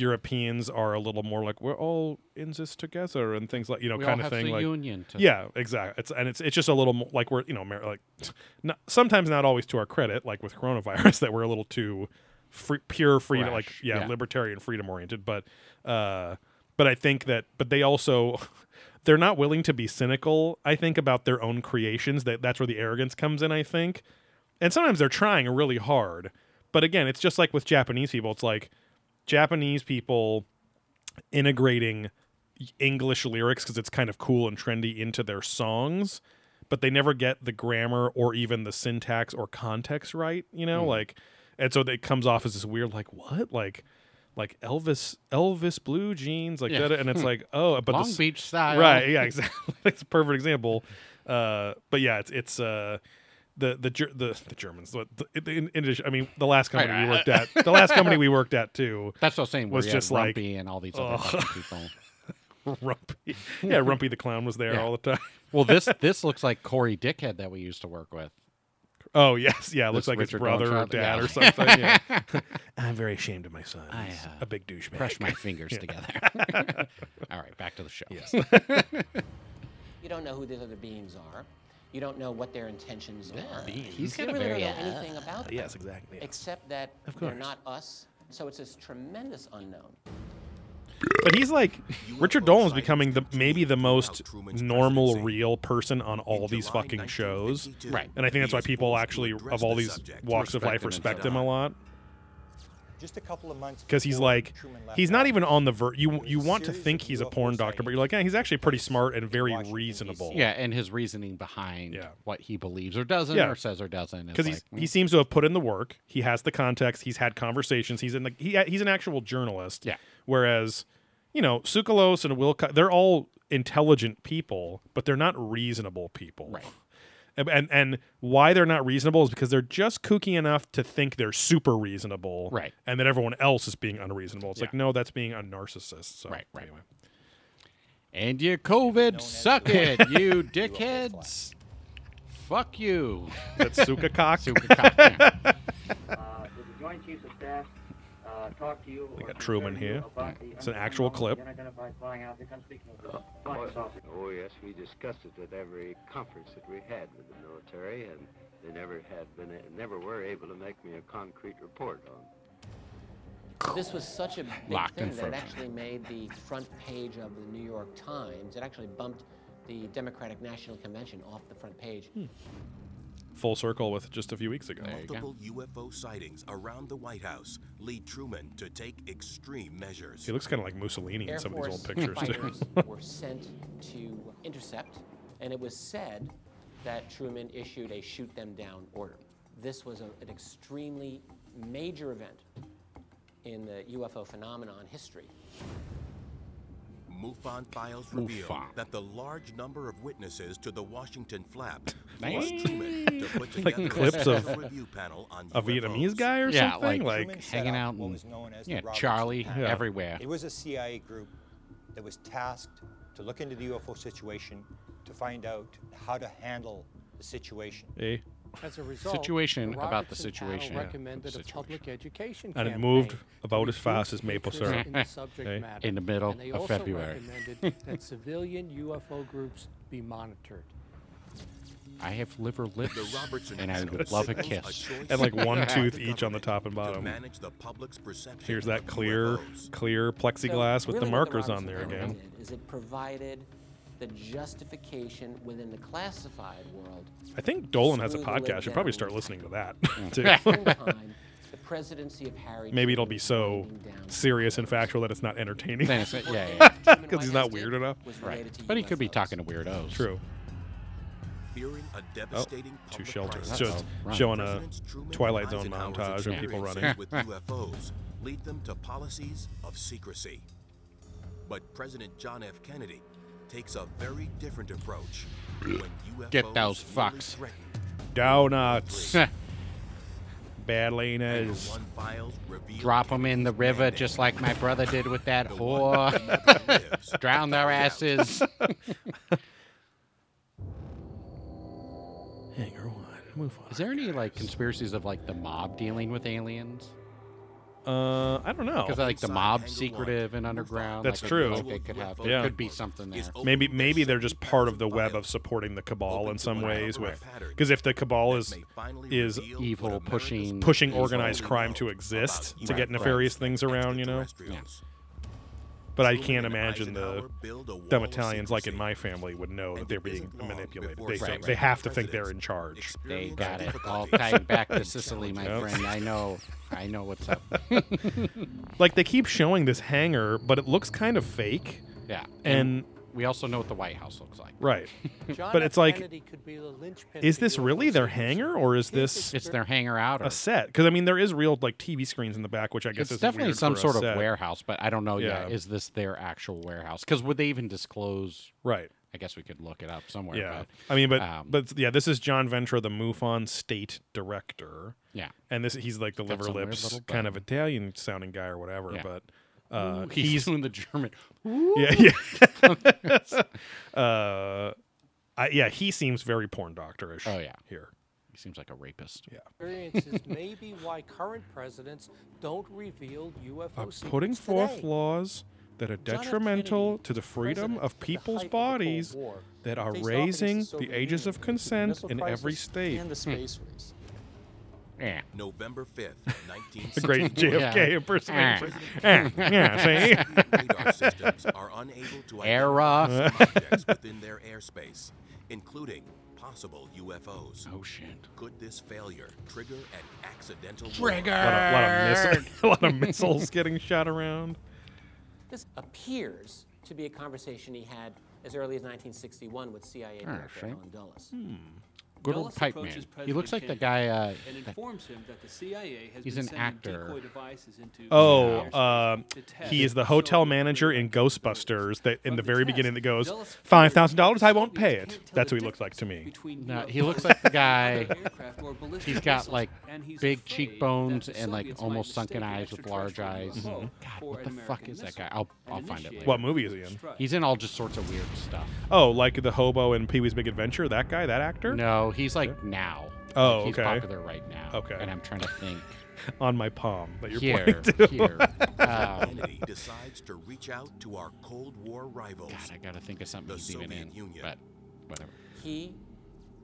Europeans are a little more like we're all in this together and things like you know we kind of thing like union. Yeah exactly it's and it's it's just a little more like we're you know like not, sometimes not always to our credit like with coronavirus that we're a little too free, pure freedom like yeah, yeah. libertarian freedom oriented but uh but I think that but they also they're not willing to be cynical I think about their own creations that that's where the arrogance comes in I think and sometimes they're trying really hard but again it's just like with Japanese people it's like Japanese people integrating English lyrics because it's kind of cool and trendy into their songs, but they never get the grammar or even the syntax or context right, you know, like and so it comes off as this weird like what? Like like Elvis Elvis blue jeans like Yeah. that and it's like oh but the Long s- Beach style. Right, yeah, exactly. That's a perfect example. Uh but yeah, it's it's uh the the Ger- the, the Germans. The, the, the- in, in addition, I mean, the last company Right, we worked at, the last company we worked at too, That's what I'm saying. was where you had just like Rumpy and all these other Ugh. people. Rumpy. Yeah, Rumpy the clown was there Yeah. all the time. Well, this this looks like Corey Dickhead that we used to work with. Oh yes, yeah. It looks This like his Richard brother or dad yeah. or something. Yeah. I'm very ashamed of my son. I, uh, a big douchebag. Crush my fingers together. all right, back to the show. Yes. You don't know who these other beings are. You don't know what their intentions are. He's you got really very, don't know uh, anything about them. yes, exactly. Except that Of they're not us. So it's this tremendous unknown. But he's like Richard UFO Dolan's becoming the maybe the most normal, real person on all these fucking shows. Right. And I think that's why people actually of all these walks of life respect him a lot Just a couple of months because he's like he's not even on the ver- you you want to think he's a porn doctor but you're like yeah, he's actually pretty smart and very reasonable Yeah, and his reasoning behind Yeah. what he believes or doesn't Yeah. or says or doesn't. because like, mm, he seems to have put in the work. He has the context. He's had conversations. He's in the he he's an actual journalist. Yeah. Whereas, you know, Tsoukalos and Wilcock, they're all intelligent people, but they're not reasonable people. Right. And, and and why they're not reasonable is because they're just kooky enough to think they're super reasonable. Right. And that everyone else is being unreasonable. It's like no, that's being a narcissist. So Right, right. Anyway. and you COVID as suck the it, you dickheads. Fuck you. That's Suka cock. Super cock, yeah. Uh, did the Joint Chiefs of Staff uh, talk to you? We got Truman here. It's an actual clip. unidentified flying object? I'm speaking of the flying saucer. Oh, yes, we discussed it at every conference that we had with the military, and they never had been, never were able to make me a concrete report on. This was such a big Lock thing that it actually made the front page of the New York Times. It actually bumped the Democratic National Convention off the front page. Full circle with just a few weeks ago. There you go. Multiple UFO sightings around the White House lead Truman to take extreme measures. He looks kind of like Mussolini Air in some of these old Force pictures too. fighters were sent to intercept, and it was said that Truman issued a shoot them down order. This was a, an extremely major event in the UFO phenomenon history. MUFON files reveal MUFON. that the large number of witnesses to the Washington flap Man. forced Truman to put Like clips a of special review panel on A UFOs. Vietnamese guy or Yeah, something? like- Like, hanging out what and- was known as yeah, Charlie Panel. Yeah. everywhere. It was a CIA group that was tasked to look into the UFO situation to find out how to handle the situation. eh? As a result, Situation the about the Robertson panel situation. Yeah, recommended the a public education And it moved about as fast as maple syrup. in the subject Okay. matter. In the middle and they of also February. recommended that civilian UFO groups be monitored. I have liver lips, and I would love a kiss. And like one tooth each on the top and bottom. manage the public's perception Here's that clear, clear plexiglass So with the really what markers on there again. Is it provided the justification within the classified world. I think Dolan has a Screw the lid podcast. Should probably start listening to that too. the same time, the presidency of Harry Maybe it'll be so serious and factual that it's not entertaining. Then it's- yeah, yeah. Because he's not weird enough. Right. But he could be talking to weirdos. True. Fearing a oh, devastating Two public shelters. crisis, So it's Run. showing a Presidents Truman and Twilight Zone montage of people experiences running. with UFOs lead them to policies of secrecy. But President John F. Kennedy takes a very different approach when UFOs Get those really fucks. threaten Donuts. Drop Badlinas. One them in the river just like my brother did with that The whore. one he never lives to Drown their asses. Hangar One. Move on. Is there any like conspiracies of like the mob dealing with aliens? Uh, I don't know. Because I like the Inside mob secretive and underground. That's like, true. feel Like they could have. There Yeah. could be something there. Maybe maybe they're just part of the web of supporting the cabal in some ways. With because if the cabal that is may finally is evil, pushing- pushing organized crime to exist to get nefarious things around, you know. extraterrestrials. But I can't imagine the Eisenhower build a wall dumb Italians like in my family would know that they're being manipulated. before They some think Right. they have to think they're in charge. They got it all difficulties tied back to Sicily, my Yep. friend. I know. I know what's up. Like they keep showing this hangar, but it looks kind of fake. Yeah. And we also know what the White House looks like. right, But it's like, could be is this really their secrecy. hangar or is this It's their hangar out. A set? Because I mean, there is real like TV screens in the back, which I guess it's is definitely some sort of set. warehouse, but I don't know Yeah. yet. Is this their actual warehouse? Because would they even disclose? Right. I guess we could look it up somewhere. Yeah, but, I mean, but um, but yeah, this is John Ventra, the MUFON state director. Yeah. and this he's like the Got liver some weird lips little kind of Italian sounding guy or whatever. Yeah. But uh, Ooh, he's doing the German. Yeah, yeah. uh, I, yeah, he seems very porn doctorish. Oh, yeah. here. He seems like a rapist. Yeah. Experiences may be why current presidents don't reveal UFO Of secrets putting forth today. laws that are detrimental Kennedy, to the freedom of at the people's height of the bodies War, that are raising the the ages of consent missile in every state. And the space race. Yeah. November 5th, The great 1961. JFK impersonation. Eh, yeah, see? radar systems are unable to Era. identify some objects within their airspace, including possible UFOs. Oh shit! Could this failure trigger an accidental Trigger. A lot of, lot of, missile, a lot of missiles getting shot around. This appears to be a conversation he had as early as 1961 with CIA Ah, Director shame. Allen Dulles. Good old Dulles pipe approaches man. He looks like President the guy. Uh, and that- him that the CIA has He's been an actor. decoy devices into Oh, uh, he is the the hotel Soviet manager in Ghostbusters. That in the the very test, beginning that goes Dulles five feared thousand dollars. I won't pay it. That's what he looks like to me. No, he looks like the guy. other aircraft or ballistic He's got like and he's big cheekbones and like almost sunken eyes with large extraterrestrial eyes. UFO God, what the fuck is that guy? I'll I'll find it later. What movie is he in? He's in all just sorts of weird stuff. Oh, like the hobo in Pee Wee's Big Adventure. That guy, that actor. No, he's like now. Oh, Like, he's okay. popular right now. Okay. And I'm trying to think. On my palm that you're Here, pointing to. here. Um, Kennedy decides to reach out to our Cold War rivals. God, I gotta think of something The he's even Soviet in. Union. But whatever. He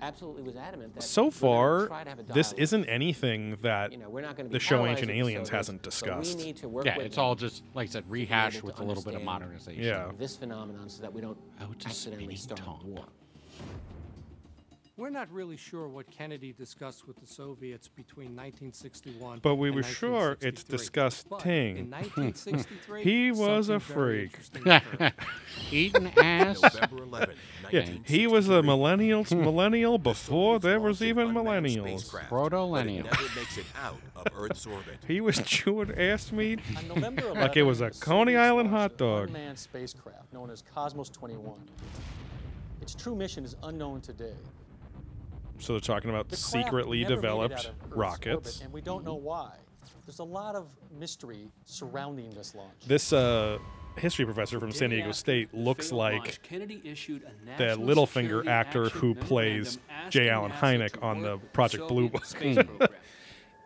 absolutely was adamant that so far, try to have a this isn't anything that You know, we're not the show Ancient Aliens Soviets, hasn't but discussed. we need to work Yeah, with it's all just like I said, to be rehashed with a little bit of modernization. Yeah. This phenomenon, so that we don't Oh, accidentally start a war. We're not really sure what Kennedy discussed with the Soviets between 1961 But we and were sure it's 1963. discussed But ting. In 1963, He was a freak. Eating ass. 11, Yeah, he was a millennial millennial before there was even millennials. spacecraft, Proto-lennial. but it never makes it out of Earth's orbit. He was chewing ass meat 11, like it was a Coney Island hot dog. unmanned spacecraft known as Cosmos 21. Its true mission is unknown today. So they're talking about The secretly never made it developed out of Earth's rockets. orbit, and we don't know why. There's a lot of mystery surrounding this launch. This uh, history professor from San Diego State looks like launch, Kennedy issued a the national Littlefinger actor who plays J. Allen NASA Hynek on the Project Blue Book.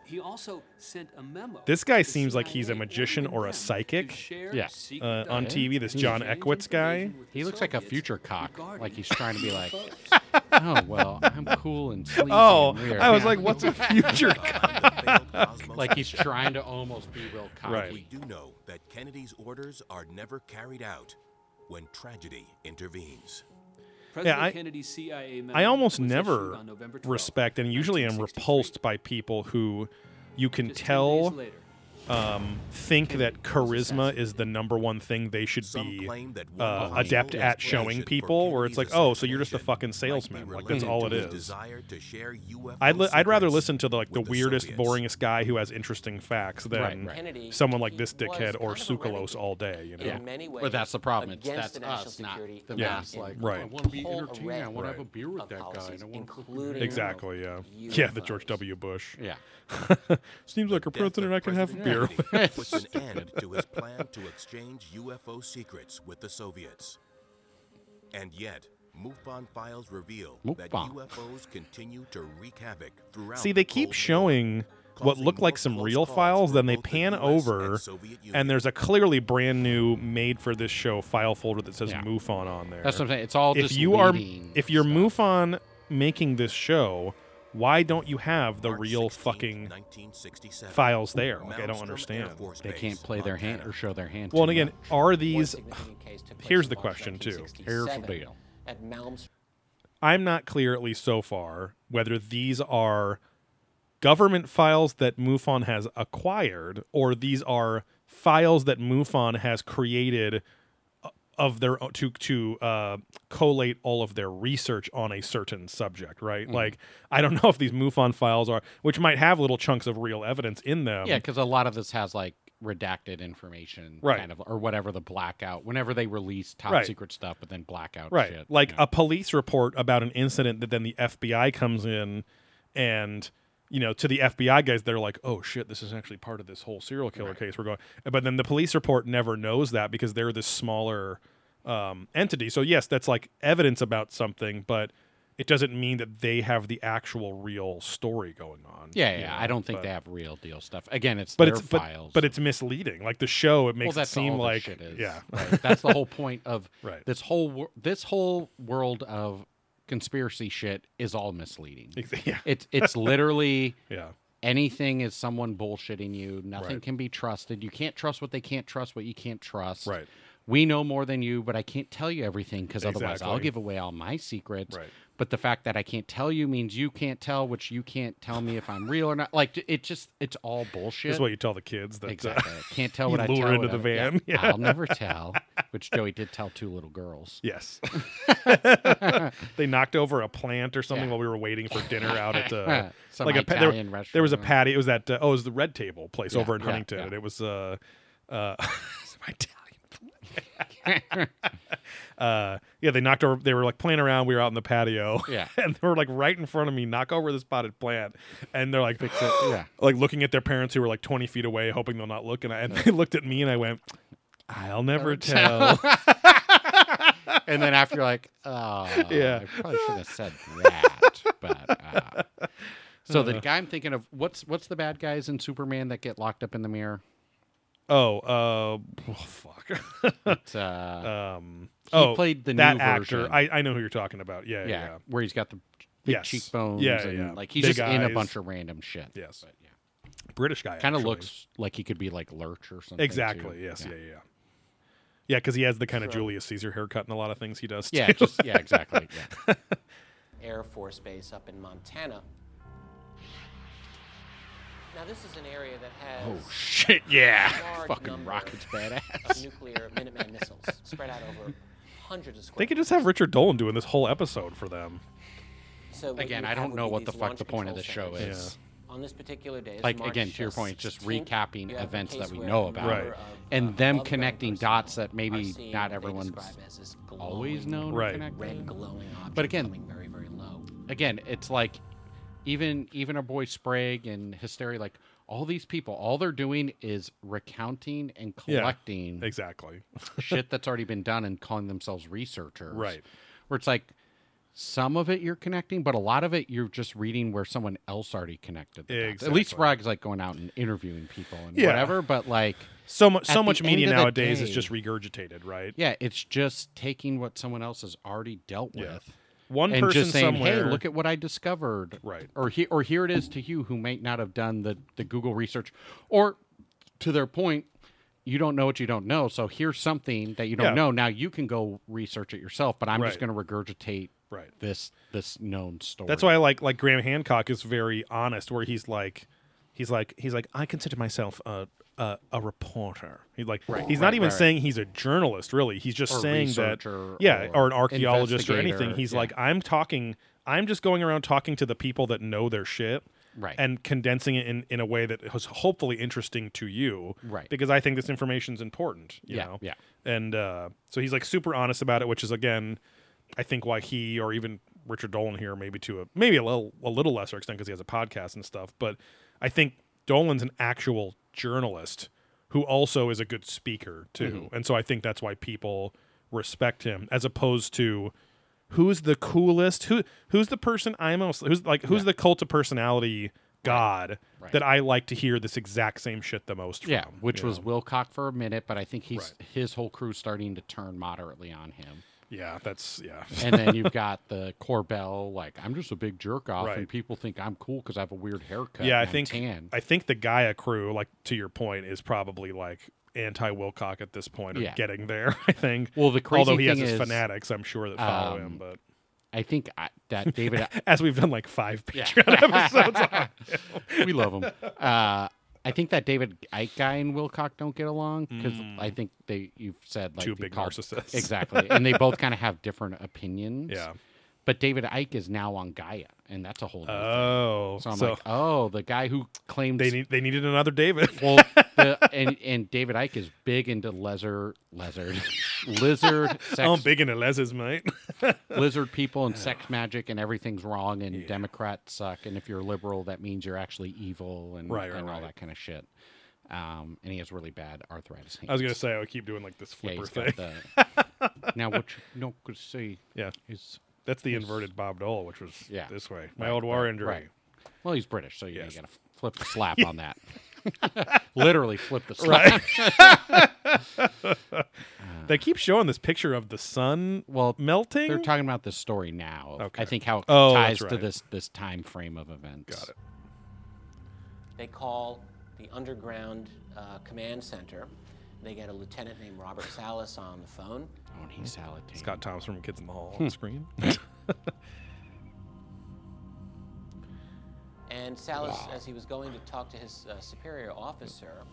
He also sent a memo. This guy seems like he's a magician or a psychic. Yeah. Uh, on TV, this John exchange Eckwitz guy. information with the He looks like a future cock. Like he's trying to be like, UFOs. oh well, I'm cool and sleazy Oh, and weird. I was Yeah. like, what's a future like he's trying to almost be real cocky. Right. We do know that Kennedy's orders are never carried out when tragedy intervenes. President I- Kennedy's CIA I almost never 12, respect and usually am repulsed by people who you can Just tell later, um, think that charisma is the number one thing they should be claim that one uh, adept at showing people, where it's like, oh, so you're just a fucking salesman. Like that's all it to his is. desire to share UFO I'd, li- I'd rather listen to the, like the weirdest, boringest guy who has interesting facts than Right, right. Someone like this dickhead or kind Tsoukalos all day. You know. Yeah. But that's the problem. It's that's us, not the Yeah. mass. Like, Right. I want to be whole entertained. I want to have a Right. beer with that guy. and I want to including Exactly. Yeah. Yeah. The George W. Bush. Yeah. Seems like a Death of president I can have a beer Kennedy with. puts an end to his plan to exchange UFO secrets with the Soviets. And yet, MUFON files reveal that UFOs continue to wreak havoc throughout See, the they keep Cold showing what causing look like some real files, then they both the pan over, and and there's a clearly brand new, made for this show file folder that says Yeah. MUFON on there. That's what I'm saying. It's all if just you are if you're stuff. MUFON making this show, why don't you have the March real 16th, fucking files there? Like I don't understand. They can't play their hand or show their hand. Well, and again, much. are these? significant case took place Here's the question too. Here's the deal. At Malmstrom I'm not clear, at least so far, whether these are government files that MUFON has acquired or these are files that MUFON has created of their own to to uh, collate all of their research on a certain subject, right? Like I don't know if these MUFON files are, which might have little chunks of real evidence in them. Yeah, because a lot of this has like redacted information, Right. Kind of, or whatever the blackout. Whenever they release top Right. secret stuff, but then blackout right shit. like you know. a police report about an incident that then the fbi comes in and you know to the fbi guys they're like oh shit this is actually part of this whole serial killer case we're going but then the police report never knows that because they're this smaller um, entity so yes that's like evidence about something but it doesn't mean that they have the actual real story going on yeah, yeah. know, I don't think but- they have real deal stuff. Again, it's but their it's but, files. but it's misleading like the show it makes well, it seem like is. yeah right? That's the whole point of Right. this whole this whole world of conspiracy shit is all misleading. Yeah. It's it's literally yeah anything is someone bullshitting you. Nothing Right. can be trusted. You can't trust what they can't trust. What you can't trust. Right. We know more than you, but I can't tell you everything because otherwise I'll give away all my secrets. Right. But the fact that I can't tell you means you can't tell, which you can't tell me if I'm real or not. Like it just it's all bullshit. This is what you tell the kids that uh, Exactly. Can't tell what I lure tell. into the van. Yeah, Yeah. I'll never tell. Which Joey did tell two little girls. Yes. they knocked over a plant or something Yeah. while we were waiting for dinner out at uh, Some like a pa- there, Italian there was a restaurant. patio. It was that uh, oh, it was the Red Table place over in Huntington, and it was uh, uh, my Italian. uh, yeah, they knocked over. They were like playing around. We were out in the patio. Yeah. and they were like right in front of me. Knock over this potted plant, and they're like, yeah. like looking at their parents who were like twenty feet away, hoping they'll not look. And, I, and they looked at me, and I went, "I'll never tell." and then after you're like, oh, Yeah. I probably should have said that. But uh. so the guy I'm thinking of, what's what's the bad guys in Superman that get locked up in the mirror? Oh, uh, oh, fuck. It's, uh, um, he oh, played the that new actor. I, I know who you're talking about. Yeah, yeah. yeah, yeah. where he's got the big Yes. cheekbones. Yeah, and yeah. like he's Big just in a bunch of random shit. Yes. But, yeah. British guy. Kind of looks like he could be like Lurch or something. exactly. too. Yes. Yeah. Yeah. Yeah, because he has the kind of Julius Caesar haircut in a lot of things he does. Yeah, just yeah, exactly. Yeah. Air Force Base up in Montana. Now, this is an area that has Oh shit! Yeah, fucking rockets badass. nuclear Minuteman missiles spread out over hundreds of square. They could just have Richard Dolan doing this whole episode for them. So Again, I don't know what the fuck the point of the show centers. is. On this particular day, Like March again, to your point, it's just recapping you have a events that we know about, Right. of, and uh, them connecting dots that maybe not everyone's describe always known. Right. Red glowing object But again- very, very low. again, it's like even even our boy Sprague and Hysteria, like all these people, all they're doing is recounting and Yeah. collecting Exactly. shit that's already been done and calling themselves researchers. Right. Where it's like some of it you're connecting, but a lot of it you're just reading where someone else already connected. Dots. At least Exactly. Sprague's like going out and interviewing people and Yeah. whatever, but like So much. So much media nowadays is just regurgitated, right? yeah, it's just taking what someone else has already dealt Yeah. with. One and person just saying, somewhere. "Hey, look at what I discovered." Right. Or here, or here it is to you who might not have done the the Google research, or to their point, you don't know what you don't know. So here's something that you don't Yeah. know. Now you can go research it yourself. But I'm just going to regurgitate Right. this this known story. That's why I like like Graham Hancock is very honest, where he's like, he's like he's like I consider myself a a, a reporter. He's like Right, he's right, not even right, right. saying he's a journalist. Really, he's just Or saying that yeah, or or, an archaeologist or anything. He's yeah. like I'm talking. I'm just going around talking to the people that know their shit. Right. And condensing it in, in a way that was hopefully interesting to you. Right. Because I think this information's important. You Yeah, know? yeah. And uh, so he's like super honest about it, which is again, I think why he or even Richard Dolan here, maybe to a maybe a little a little lesser extent because he has a podcast and stuff. But I think Dolan's an actual journalist who also is a good speaker too, Mhm. and so I think that's why people respect him as opposed to who's the coolest who who's the person I'm most who's like who's the cult of personality god Right. that I like to hear this exact same shit the most from. yeah, which was know? Wilcock for a minute, but I think he's his whole crew's starting to turn moderately on him. Yeah, that's yeah. and then you've got the Corbell, like I'm just a big jerk off, and people think I'm cool because I have a weird haircut. yeah, I and I'm think tan. I think the Gaia crew, like to your point, is probably like anti Wilcock at this point, or Yeah. getting there. I think. Well, the crazy although he has his is, fanatics, I'm sure that follow him, um, but I think I, that David, as we've done like five Yeah. Patreon episodes, on him. we love him. Uh, I think that David Icke guy and Wilcock don't get along because I think they you've said like Mm. Two big call- narcissists. exactly, and they both kind of have different opinions. Yeah. But David Icke is now on Gaia, and that's a whole. New Oh, thing. so I'm so- like, oh, the guy who claims They need they needed another David. well, the, and and David Icke is big into lizard, lizard, lizard, sex, I'm big into leses, mate. lizard people and sex magic, and everything's wrong, and Democrats suck, and if you're liberal, that means you're actually evil, and Right, right, and all right. that kind of shit. Um, and he has really bad arthritis. Hands. I was gonna say I would keep doing like this flipper he's thing. the- now, what you not gonna say? Yeah, is that's the is- inverted Bob Dole, which was Yeah. this way. My Right, old war right, injury. right. Well, he's British, so you, Yes. got to flip the slap on that. Literally flip the slap. they keep showing this picture of the sun well melting. They're talking about this story now. Okay. I think how it Oh, ties that's to this this time frame of events. Got it. They call the underground uh, command center. They get a lieutenant named Robert Salas on the phone. Oh, and he's salad. Scott Thomas from Kids in the Hall Hmm. on screen. And Salas, Wow. as he was going to talk to his uh, superior officer,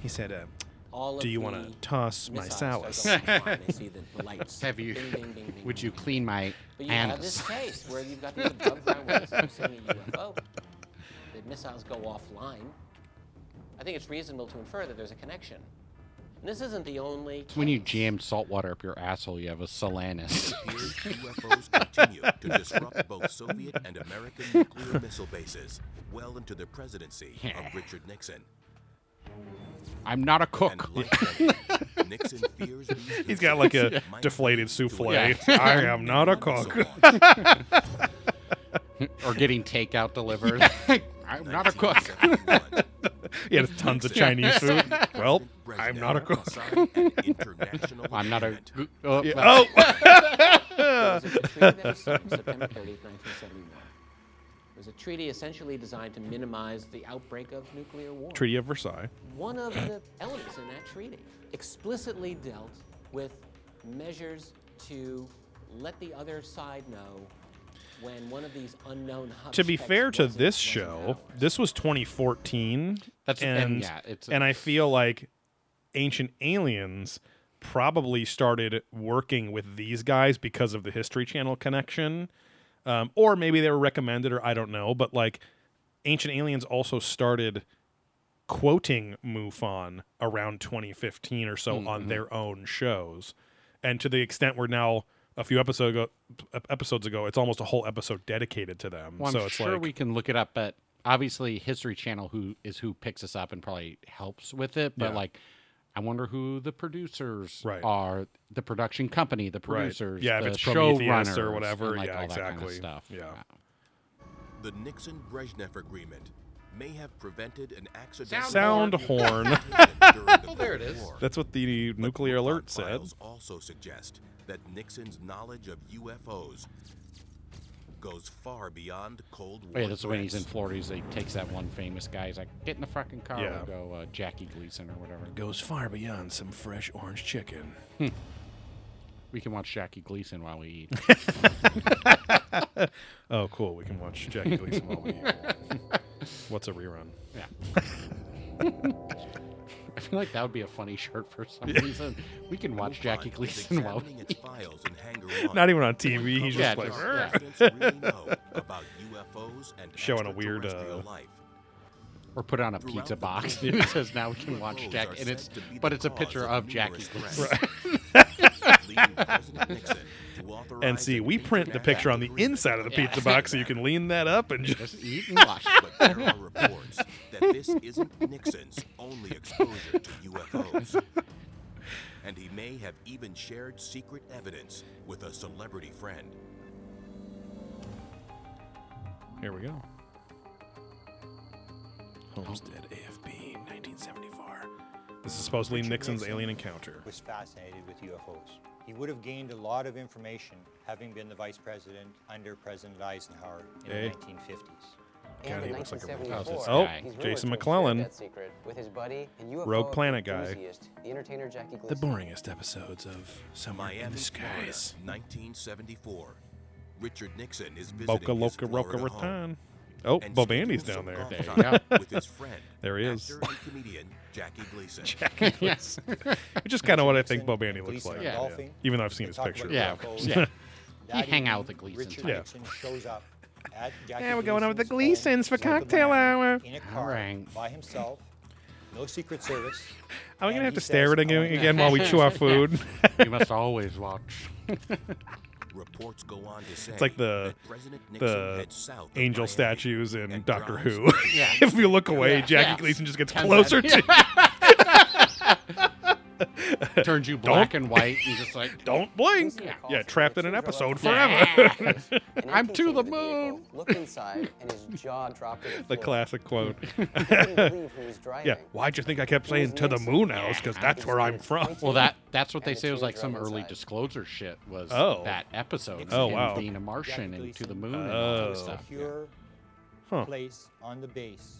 he said, uh, all of "Do you want to toss my missiles Salas?" start going off. They see the, the lights. Have you? Bing, bing, bing, bing, Would bing, you bing. clean my But you have this anus? case where you've got these above ground waves seeing a UFO. The missiles go offline. I think it's reasonable to infer that there's a connection. And this isn't the only. When you jam salt water up your asshole, you have a Solanus. UFOs continue to disrupt both Soviet and American nuclear missile bases well into the presidency of Richard Nixon. I'm not a cook. And like Kennedy, Nixon fears these He's got like a deflated souffle. Yeah. I am not a cook. or getting takeout delivered. I'm not a cook. he had tons of Chinese food. Well, I'm not a cook. signed international I'm not a. agreement gu- Oh, Yeah. Oh, It was a treaty that September 30th, 1971. It was a treaty essentially designed to minimize the outbreak of nuclear war. Treaty of Versailles. One of the elements in that treaty explicitly dealt with measures to let the other side know To be fair to this show, this was 2014. That's- and, and yeah, it's and I feel like Ancient Aliens probably started working with these guys because of the History Channel connection, um, or maybe they were recommended, or I don't know. But like Ancient Aliens also started quoting MUFON around 2015 or so on Mhm. their own shows, and to the extent we're now a few episodes ago, episodes ago, it's almost a whole episode dedicated to them. Well, I'm so it's sure like we can look it up, but obviously History Channel who is who picks us up and probably helps with it. But Yeah. like, I wonder who the producers Right. are, the production company, the Right. producers, Yeah, if the it's Prometheus or whatever, and, like, yeah, all that kind of exactly. stuff. Yeah. The Nixon Brezhnev Agreement may have prevented an accidental Sound nuclear horn. accident during the Oh, there it Cold is. War. That's what the nuclear MUFON alert said. also suggest that Nixon's knowledge of UFOs goes far beyond Cold War. Oh, yeah, that's when he's in. Florida. He's, he takes that one famous guy. He's like, "Get in the fucking car, Yeah. we'll go uh, Jackie Gleason or whatever." Goes far beyond some fresh orange chicken. We can watch Jackie Gleason while we eat. oh, cool. We can watch Jackie Gleason while we eat. What's a rerun? Yeah. I feel like that would be a funny shirt for some reason. We can watch Jackie MUFON is Gleason while we its eat. files in Hangar Not even on TV, he's uncover just what like, our "Ugh." scientists really know about UFOs and Showing a weird, extraterrestrial uh, life. Or put on a Throughout pizza box. world, it says now we can watch UFOs Jack, and it's said to be but it's a picture of Jackie numerous Gleason. Threats, leading President Nixon to authorize And see, we print the picture on the inside of the Yeah. pizza box so you can lean that up and just. Just eat and watch. But there are reports that this isn't Nixon's only exposure to UFOs. And he may have even shared secret evidence with a celebrity friend. Here we go. Homestead AFB 1974. This is supposedly Richard Nixon's Nixon alien encounter. was fascinated with UFOs. He would have gained a lot of information having been the vice president under President Eisenhower in Hey. the 1950s. God, And he looks like a real- 1974, this Oh, guy. he's rumored Jason to have shared McClellan. with his buddy and UFO Rogue Planet guy. the entertainer Jackie The boringest episodes of Somewhere in Miami, the Florida, Skies. 1974. Richard Nixon is visiting Boca his Loca Roca Florida home Raton. Oh, Bob Andy's down there. There you time go. with his friend, There he is. actor and comedian Jackie Gleason. yes. Which is kind of what I think Bob and Andy looks Gleason like. are Yeah. golfing. Even though I've seen They his talk picture. about Yeah, of UFOs. course. Yeah. That hang out with the Gleason Richard type. Nixon shows up at Jackie Yeah, we're going out with the Gleason's Gleasons for south of cocktail Miami hour. In a car right. by himself, no Secret Service. Are we gonna have he to stare at says, it again, "I again while we chew our food? you must always watch. Reports go on to say It's like the President Nixon the south angel Miami statues in Doctor Who. Yeah. if you look away, Yeah. Jackie Yeah. Gleason just gets Turns closer out- to Turns you black and white and just like Don't blink. Yeah. Yeah, trapped in an episode Yeah. forever. An I'm to seat the of vehicle, moon. Looked inside, and his jaw dropped to the the floor. classic quote. He couldn't believe who was driving. yeah, why'd you think I kept saying to the moon house? Because that's where I'm from. Well, that that's what they And the say was like some drove early inside. disclosure shit was Oh. that episode. Oh, him wow. being a Martian and to the moon and all Oh. that stuff. yeah. secure Huh. place on the base.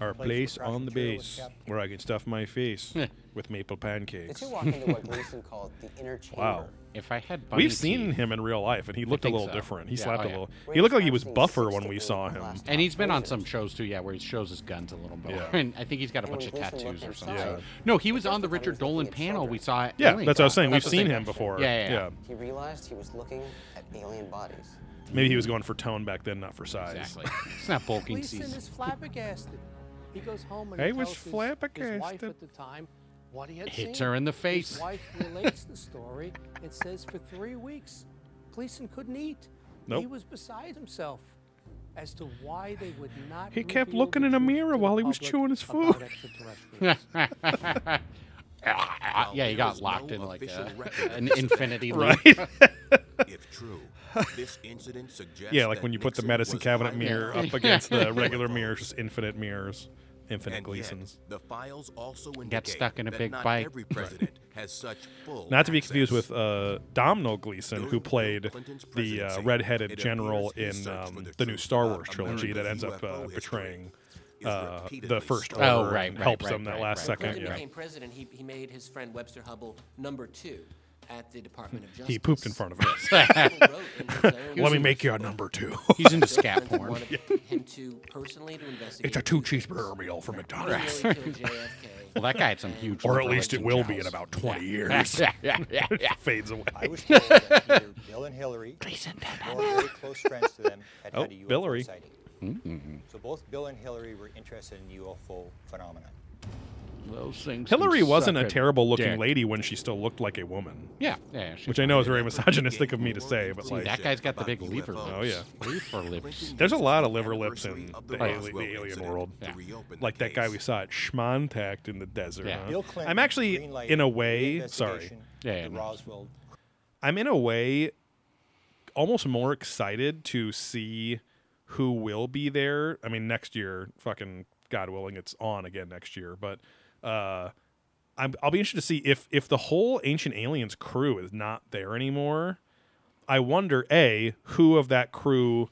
Our place place on the base where I can stuff my face with maple The pancakes. two walk into what Gleason called the inner chamber. Wow. If I had bunny We've seen teeth- him in real life, and he looked a think little so. different. He Yeah, slapped oh, a yeah. little. He looked like he was buffer when we saw him. And he's been on some shows too, yeah, where he shows his guns a little more. Yeah. And I think he's got a And bunch when of Gleason tattoos looked or inside, something. Yeah. No, he was on the first I thought he Richard Dolan panel we saw at Yeah, Alien that's what I was Con. saying. We've That's what seen they him before. Yeah, yeah, yeah. He realized he was looking at alien bodies. Maybe he was going for tone back then, not for size. Exactly. It's not bulking Gleason season. is flabbergasted. He goes home and He he was tells his, his wife at the time what he had Hits seen. her in the His face. wife relates the story and says for three weeks, Gleason couldn't eat. Nope. He was beside himself as to why they would not. He kept looking in a mirror while he was chewing his food. extraterrestrials. Ah, yeah, he got locked no in like a, an infinity Right. loop. If true, this incident suggests Yeah, like when you put the medicine cabinet mirror up against the regular UFOs. mirrors, just infinite mirrors, infinite And yet, Gleasons. the files also indicate stuck in a big not bike. every president has such full Not to be confused with uh, Domhnall Gleeson, who played the uh, presidency, red-headed general in um, the the new Star Wars trilogy that ends up uh, betraying uh, the First stolen. Oh, Order right, and right, helps right, them that last right. second. Clinton Yeah. became president, he, he made his friend Webster Hubbell number two at the Department of Justice. He pooped in front of him. Hubbell wrote in his own Let me make you a number two. He's into scat porn. him to personally to investigate. It's a two cheeseburger meal from McDonald's. nearly. Well, that guy had some huge. Or at least it will and be in about 20 Yeah. years. Yeah, yeah, yeah, yeah. Fades away. I was told that either Bill and Hillary, or very close friends to them, had Oh, had a UFO Hillary. sighting. Mm-hmm. So both Bill and Hillary were interested in UFO phenomenon. Those things. Hillary wasn't a terrible looking dick. lady when she still looked like a woman. Yeah, yeah. she's Which I know is very misogynistic of me to say, but like, that guy's got the big liver. Oh, yeah. liver lips. there's a lot of liver lips in the, the ali- Roswell the alien world. to reopen the Like that guy we saw at Schmontact in the desert. Yeah. huh? Clinton I'm actually, in a way, sorry, Yeah, yeah. Roswell I'm in a way almost more excited to see who will be there. I mean, next year, fucking God willing, it's on again next year. But uh, I'm, I'll be interested to see if if the whole Ancient Aliens crew is not there anymore. I wonder a who of that crew,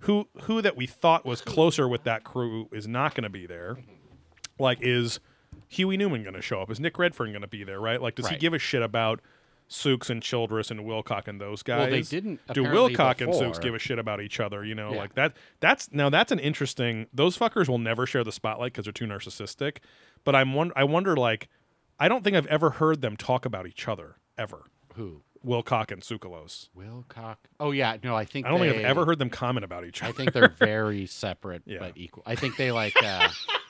who who that we thought was closer with that crew is not going to be there. Like, is Huey Newman going to show up? Is Nick Redfern going to be there? Right? Like, does he give a shit about? Sooks and Childress and Wilcock and those guys. Well, they didn't Do Wilcock and Sooks give a shit about each other? You know, Yeah. like that. That's now that's an interesting. Those fuckers will never share the spotlight because they're too narcissistic. But I'm one. I wonder. Like, I don't think I've ever heard them talk about each other ever. Who? Wilcock and Tsoukalos. Wilcock. Oh yeah, no, I think I don't think I've ever heard them comment about each other. I think they're very separate Yeah. but equal. I think they like. Uh,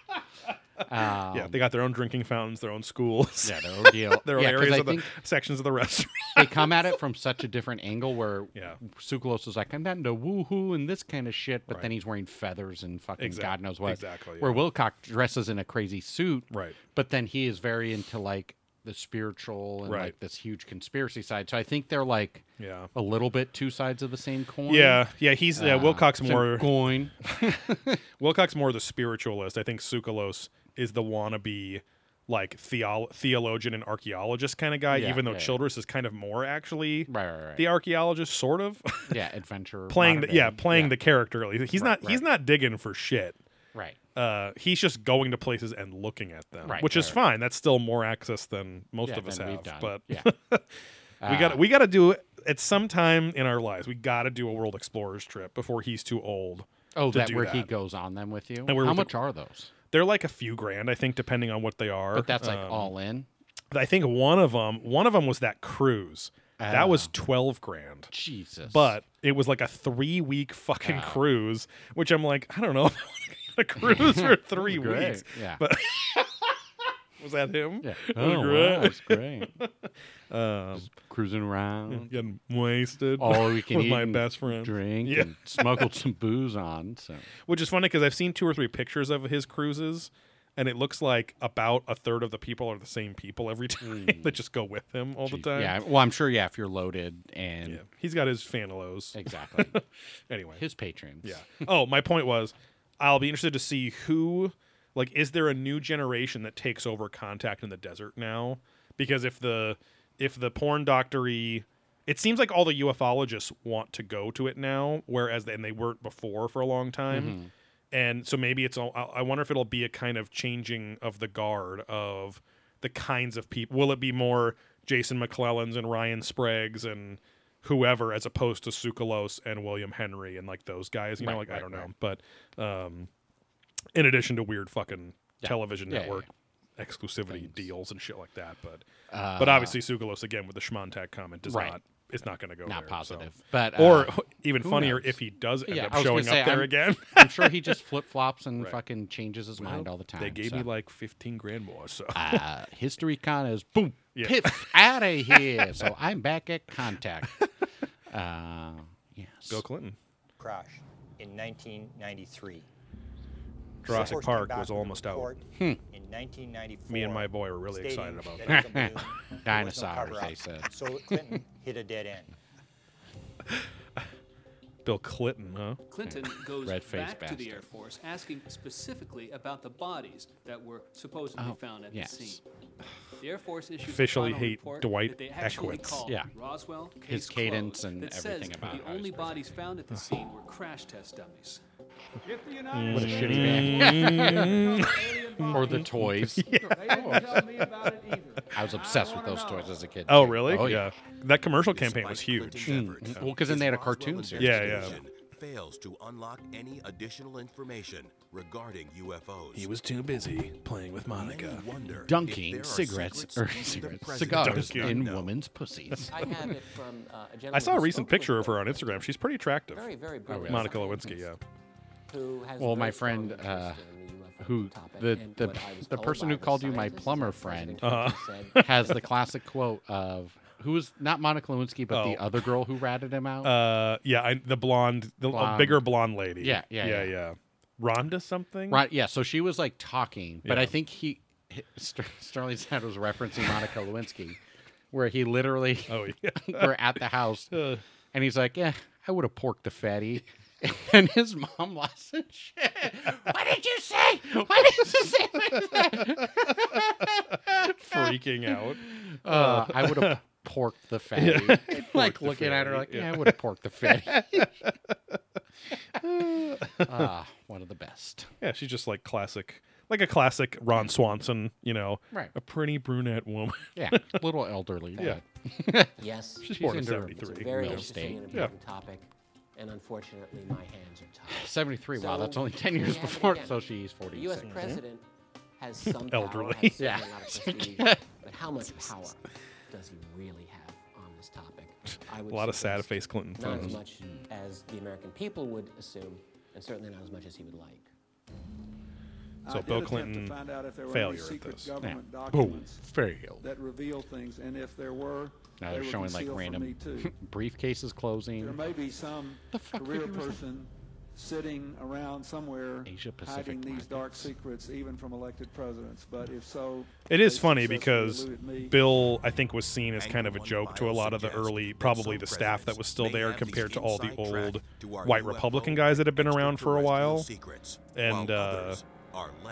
um, yeah, they got their own drinking fountains, their own schools. Yeah, their own deal. their own Yeah, areas of the sections of the restaurant. they come at it from such a different angle where Yeah. Tsoukalos is like, I'm not into woohoo and this kind of shit, but Right. then he's wearing feathers and fucking Exact- God knows what. exactly, Where yeah. Wilcock dresses in a crazy suit, Right. but then he is very into like the spiritual and Right. like this huge conspiracy side. So I think they're like Yeah. a little bit two sides of the same coin. Yeah, yeah, he's yeah. Uh, Wilcock's same more coin. Wilcock's more the spiritualist. I think Sukalos is the wannabe like theo- theologian and archaeologist kind of guy. Yeah, even though yeah, yeah. Childress is kind of more actually Right, right, right. the archaeologist, sort of yeah, adventure. playing the yeah playing Yeah. the character. He's not he's not digging for shit. Right. Uh, he's just going to places and looking at them, Right, which is fine. That's still more access than most Yeah, of us have. But Yeah. we got Uh, we got to do it at some time in our lives. We got to do a World Explorers trip before he's too old. Oh, that where he goes on them with you. And How with the- much are those? They're like a few grand, I think, depending on what they are. But that's like Um, all in. I think one of them, one of them was that cruise. that was Ah. 12 grand. Jesus. But it was like a three week fucking Oh. cruise, which I'm like, I don't know. if I wanna go on a cruise for three weeks. yeah. But was that him? Yeah. Oh, was wow, that's great. um, cruising around, getting wasted. all we can with eat my best friend. drink, Yeah. and smuggled some booze on. So Which is funny because I've seen two or three pictures of his cruises, and it looks like about a third of the people are the same people every time that just go with him all the time. Yeah. Well, I'm sure. Yeah, if you're loaded and Yeah. He's got his fanalos. exactly Anyway. his patrons. Yeah. Oh, my point was, I'll be interested to see who, like, is there a new generation that takes over contact in the desert now? Because if the if the porn doctory, it seems like all the ufologists want to go to it now, whereas and they weren't before for a long time. Mhm. And so maybe it's all. I wonder if it'll be a kind of changing of the guard of the kinds of people. Will it be more Jason McClellans and Ryan Sprague's and whoever, as opposed to Tsoukalos and William Henry and like those guys? You know, Right, like I don't right. know, but um, in addition to weird fucking Yeah. television Yeah, yeah, network exclusivity deals and shit like that, but Uh, but obviously Tsoukalos again with the Schmontag comment does Right. not. It's not going to go Not there, positive. so. But, or uh, even funnier knows? if he does end Yeah, up I was gonna showing say, up there I'm- again. I'm sure he just flip flops and Right. fucking changes his mind all the time. They gave so. me like fifteen grand more, so uh, History Con is boom, Yeah. piff out of here. So I'm back at contact. Uh, yes. Bill Clinton. crash in 1993. Jurassic Park was almost out. Hmm. In 1994, Me and my boy were really excited about that that. it was a balloon, there was no Dinosaurs, they said. So Clinton hit a dead end. Bill Clinton, huh? Clinton goes Red-faced back to the. Air Force asking specifically about the bodies that were supposedly Oh, found at yes. the scene. The Air Force issues Officially final hate report Dwight that they actually Eckwitz. called Yeah. Roswell His case cadence closed and that everything says about the only bodies found at the scene were crash test dummies. If the United What a shitty band. Or the toys. They didn't tell me about it either. I was obsessed with those toys as a kid. Oh, too. really? Oh, yeah. That commercial campaign was huge. Clinton's Mm. efforts, Well, 'cause then they had a cartoon series. Yeah, yeah. Fails to unlock any additional information regarding UFOs. He was too busy playing with Monica. Many wonder if Dunking cigarettes or cigarettes, cigars does in know. women's pussies. I have it from uh, a I saw a recent picture of her on Instagram. She's pretty attractive. Very, very Oh, brilliant really? Monica Lewinsky, yeah. Who has Well, my friend, uh, in the who topic, the the, what I was the person who called you my plumber friend Uh-huh. Has the classic quote of who was not Monica Lewinsky, but the Oh. other girl who ratted him out. Uh, yeah, I, the blonde, the a Blonde. bigger blonde lady. Yeah, yeah, yeah, yeah. Rhonda something. right? Yeah. So she was like talking, but I think he Ster- Sterling said was referencing Monica Lewinsky, where he literally Oh yeah. were at the house Uh, and he's like, "Yeah, I would have porked the fatty." And his mom lost her shit. What did you say? What did you say? like that? freaking out. Uh, I would have porked the fatty. like Porked the looking at her like, yeah, yeah. I would have porked the fatty. Ah, one of the best. Yeah, she's just like classic, like a classic Ron Swanson. You know, Right. a pretty brunette woman. Yeah, little elderly. Yeah. but- Yes, She's born in into her- it's a 73. very Middle interesting state. and Yeah. topic, and unfortunately, my hands are tied. 73. wow, that's only 10 years have before, again. so she's The 46. U.S. Mm-hmm. president has some Elderly. power, has Yeah. certainly a lot of prestige, but how much power does he really have on this topic? I would A lot of sad suggest face Clinton Not as much as the American people would assume, and certainly not as much as he would like. So I Bill Clinton to find out if there were failure any at this. government Yeah. Boom. Failed. that reveal things, and if there were, Now they they're showing like random briefcases closing. There may be some The fuck career figure that? person sitting around somewhere Asia Pacific hiding these dark secrets, even from elected presidents. But if so, It is funny because. Bill, I think, was seen as kind of a joke to a lot of the early, probably the staff that was still there compared to all the old white Republican guys that have been around for a while. secrets, And while uh, others are left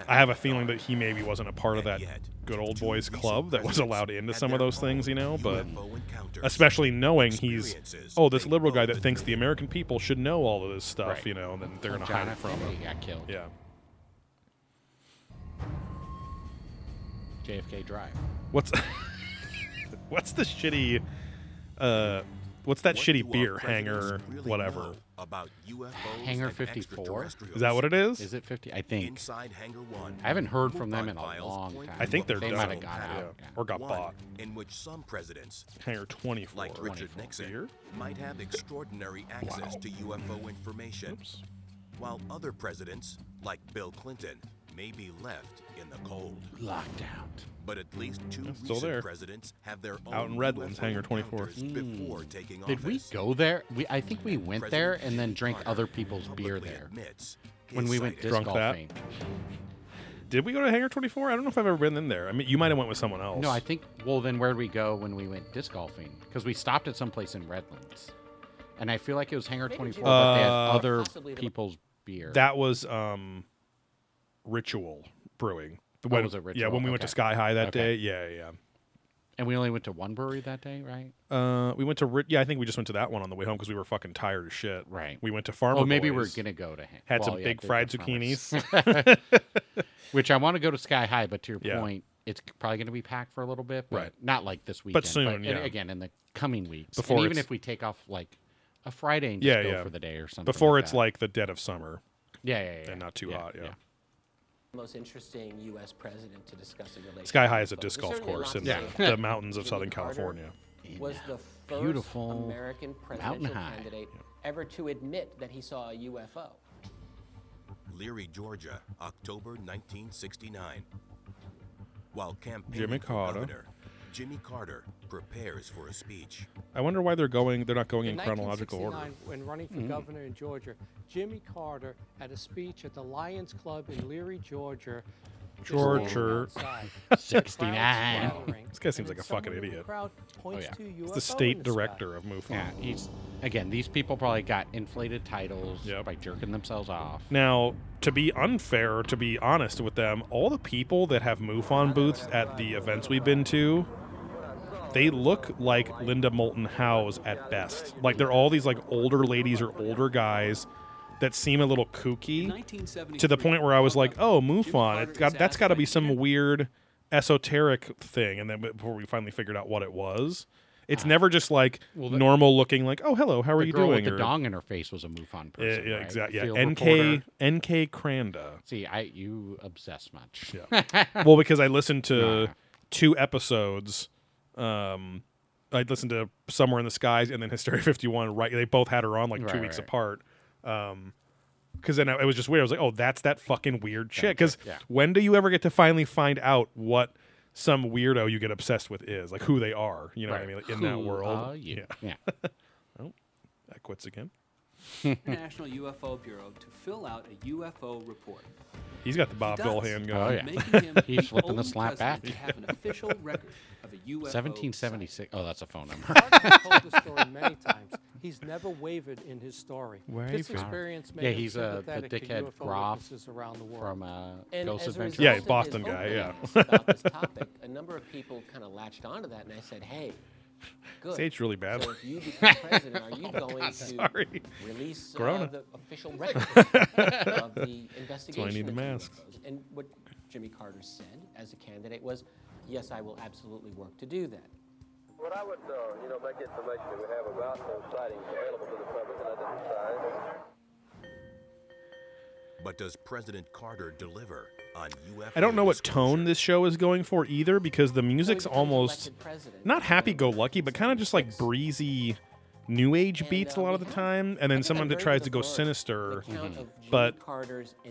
I have a feeling that he maybe wasn't a part of that yet, good old boys club that was allowed into some of those things, you know. But especially knowing he's oh this liberal guy that thinks the knew. American people should know all of this stuff, Right. you know, and then they're gonna hide it from Kennedy him. got killed. Yeah. JFK Drive. What's what's the shitty uh what's that What shitty beer hanger really whatever? Know About UFOs Hangar 54? Is that what it is? Is it 50? I think. Inside Hangar One. I haven't heard from them in a long time. I think to a they're They might have done. got Yeah. out. yeah. Or got One bought. in which some presidents, Hangar 24. like Richard Nixon, Beer? might have extraordinary access Wow. to UFO information, Oops. while other presidents, like Bill Clinton, may be left in the cold. Locked out. But at least two Yeah, still recent there. presidents have their own Out in Redlands, UFO Hangar 24. encounters Before taking Hmm. Did we go there? We I think we went there and then drank Carter other people's beer there when we went disc Drunk that? golfing. Did we go to Hangar 24? I don't know if I've ever been in there. I mean, you might have went with someone else. No, I think. Well, then where did we go when we went disc golfing? Because we stopped at some place in Redlands, and I feel like it was Hangar 24, Jimmy but they had Uh, other people's beer. that was um, Ritual Brewing. Oh, When- was it Yeah, when we went to Sky High that Okay. day. Yeah, yeah. and we only went to one brewery that day, right? Uh, we went to yeah, I think we just went to that one on the way home because we were fucking tired as shit. Right. We went to Farmer. Well, maybe Boys, we're gonna go to. Han- Had well, some yeah, big fried zucchinis. Which I want to go to Sky High, but to your Yeah. point, it's probably going to be packed for a little bit, but Right. not like this weekend. But soon, and yeah. Again, in the coming weeks. Before and even if we take off like a Friday and just yeah, go yeah. for the day or something. Before like it's that. like the dead of summer yeah, yeah, yeah, and not too hot. Yeah. Most interesting U.S. president to discuss a relationship. Sky High is a disc golf course in to the, the mountains of Jimmy Southern Carter California. Was the first beautiful American mountain presidential high. candidate ever to admit that he saw a UFO. Leary, Georgia, October 1969. While campaigning Jimmy for Carter. governor, Jimmy Carter prepares for a speech. I wonder why they're going. They're not going in In chronological order. when running for Mm-hmm. governor in Georgia, Jimmy Carter at a speech at the Lions Club in Leary, Georgia. Georgia. standing outside, the crowd 69. This guy seems like a fucking someone in the idiot. crowd points yeah. He's the state in the sky. director of MUFON. Yeah, he's again. These people probably got inflated titles Yep. by jerking themselves off. Now, to be unfair, to be honest with them, all the people that have MUFON booths at the events we've been to, they look like Linda Moulton Howe's at best. Like they're all these like older ladies or older guys that seem a little kooky to the point where I was like, "Oh, MUFON, it's got that's got to be some weird esoteric thing." And then before we finally figured out what it was, it's never just like Well, the- normal looking like, "Oh, hello, how are the you girl doing?" with the or- dong in her face was a MUFON Yeah, person. yeah, right? exactly. Yeah, Field NK reporter. NK Cranda. See, I you obsess much. Yeah. well, because I listened to Nah. two episodes. Um, I'd listened to Somewhere in the Skies and then Hysteria 51. Right, they both had her on like two Right, weeks right. apart. Um, because then it was just weird. I was like, oh, that's that fucking weird chick. Because yeah. when do you ever get to finally find out what some weirdo you get obsessed with is, like who they are? You know what I mean? Like, in that world. are you? Yeah. oh, that quits again. National UFO Bureau to fill out a UFO report. He's got the Bob He Dole does, hand Oh, yeah. He's flipping the only slap back. to have an official record of a UFO. 1776. Oh, that's a phone number. Carter's told the story many times. He's never wavered in his story. This Wavered. experience made Yeah, him he's, uh, the sympathetic to dickhead UFO Groff witnesses around the world. from uh, And Ghost as a Adventures. result Yeah, of Boston guy, yeah. openness about this topic, a number of people kind of latched onto that, and I said, "Hey, good. Say it's really bad. So if you become president, are you going to sorry. release uh, Corona. the official record of the investigation? i need the into masks. And what Jimmy Carter said as a candidate was, "Yes, I will absolutely work to do that." What I would, uh, you know, make information that we have about those sightings available to the public and identify. But does President Carter deliver on UFO? I don't know what tone this show is going for either because the music's almost not happy go lucky, but kind of just like breezy new age beats a lot of the time. And then someone that tries to go sinister. Mm-hmm. But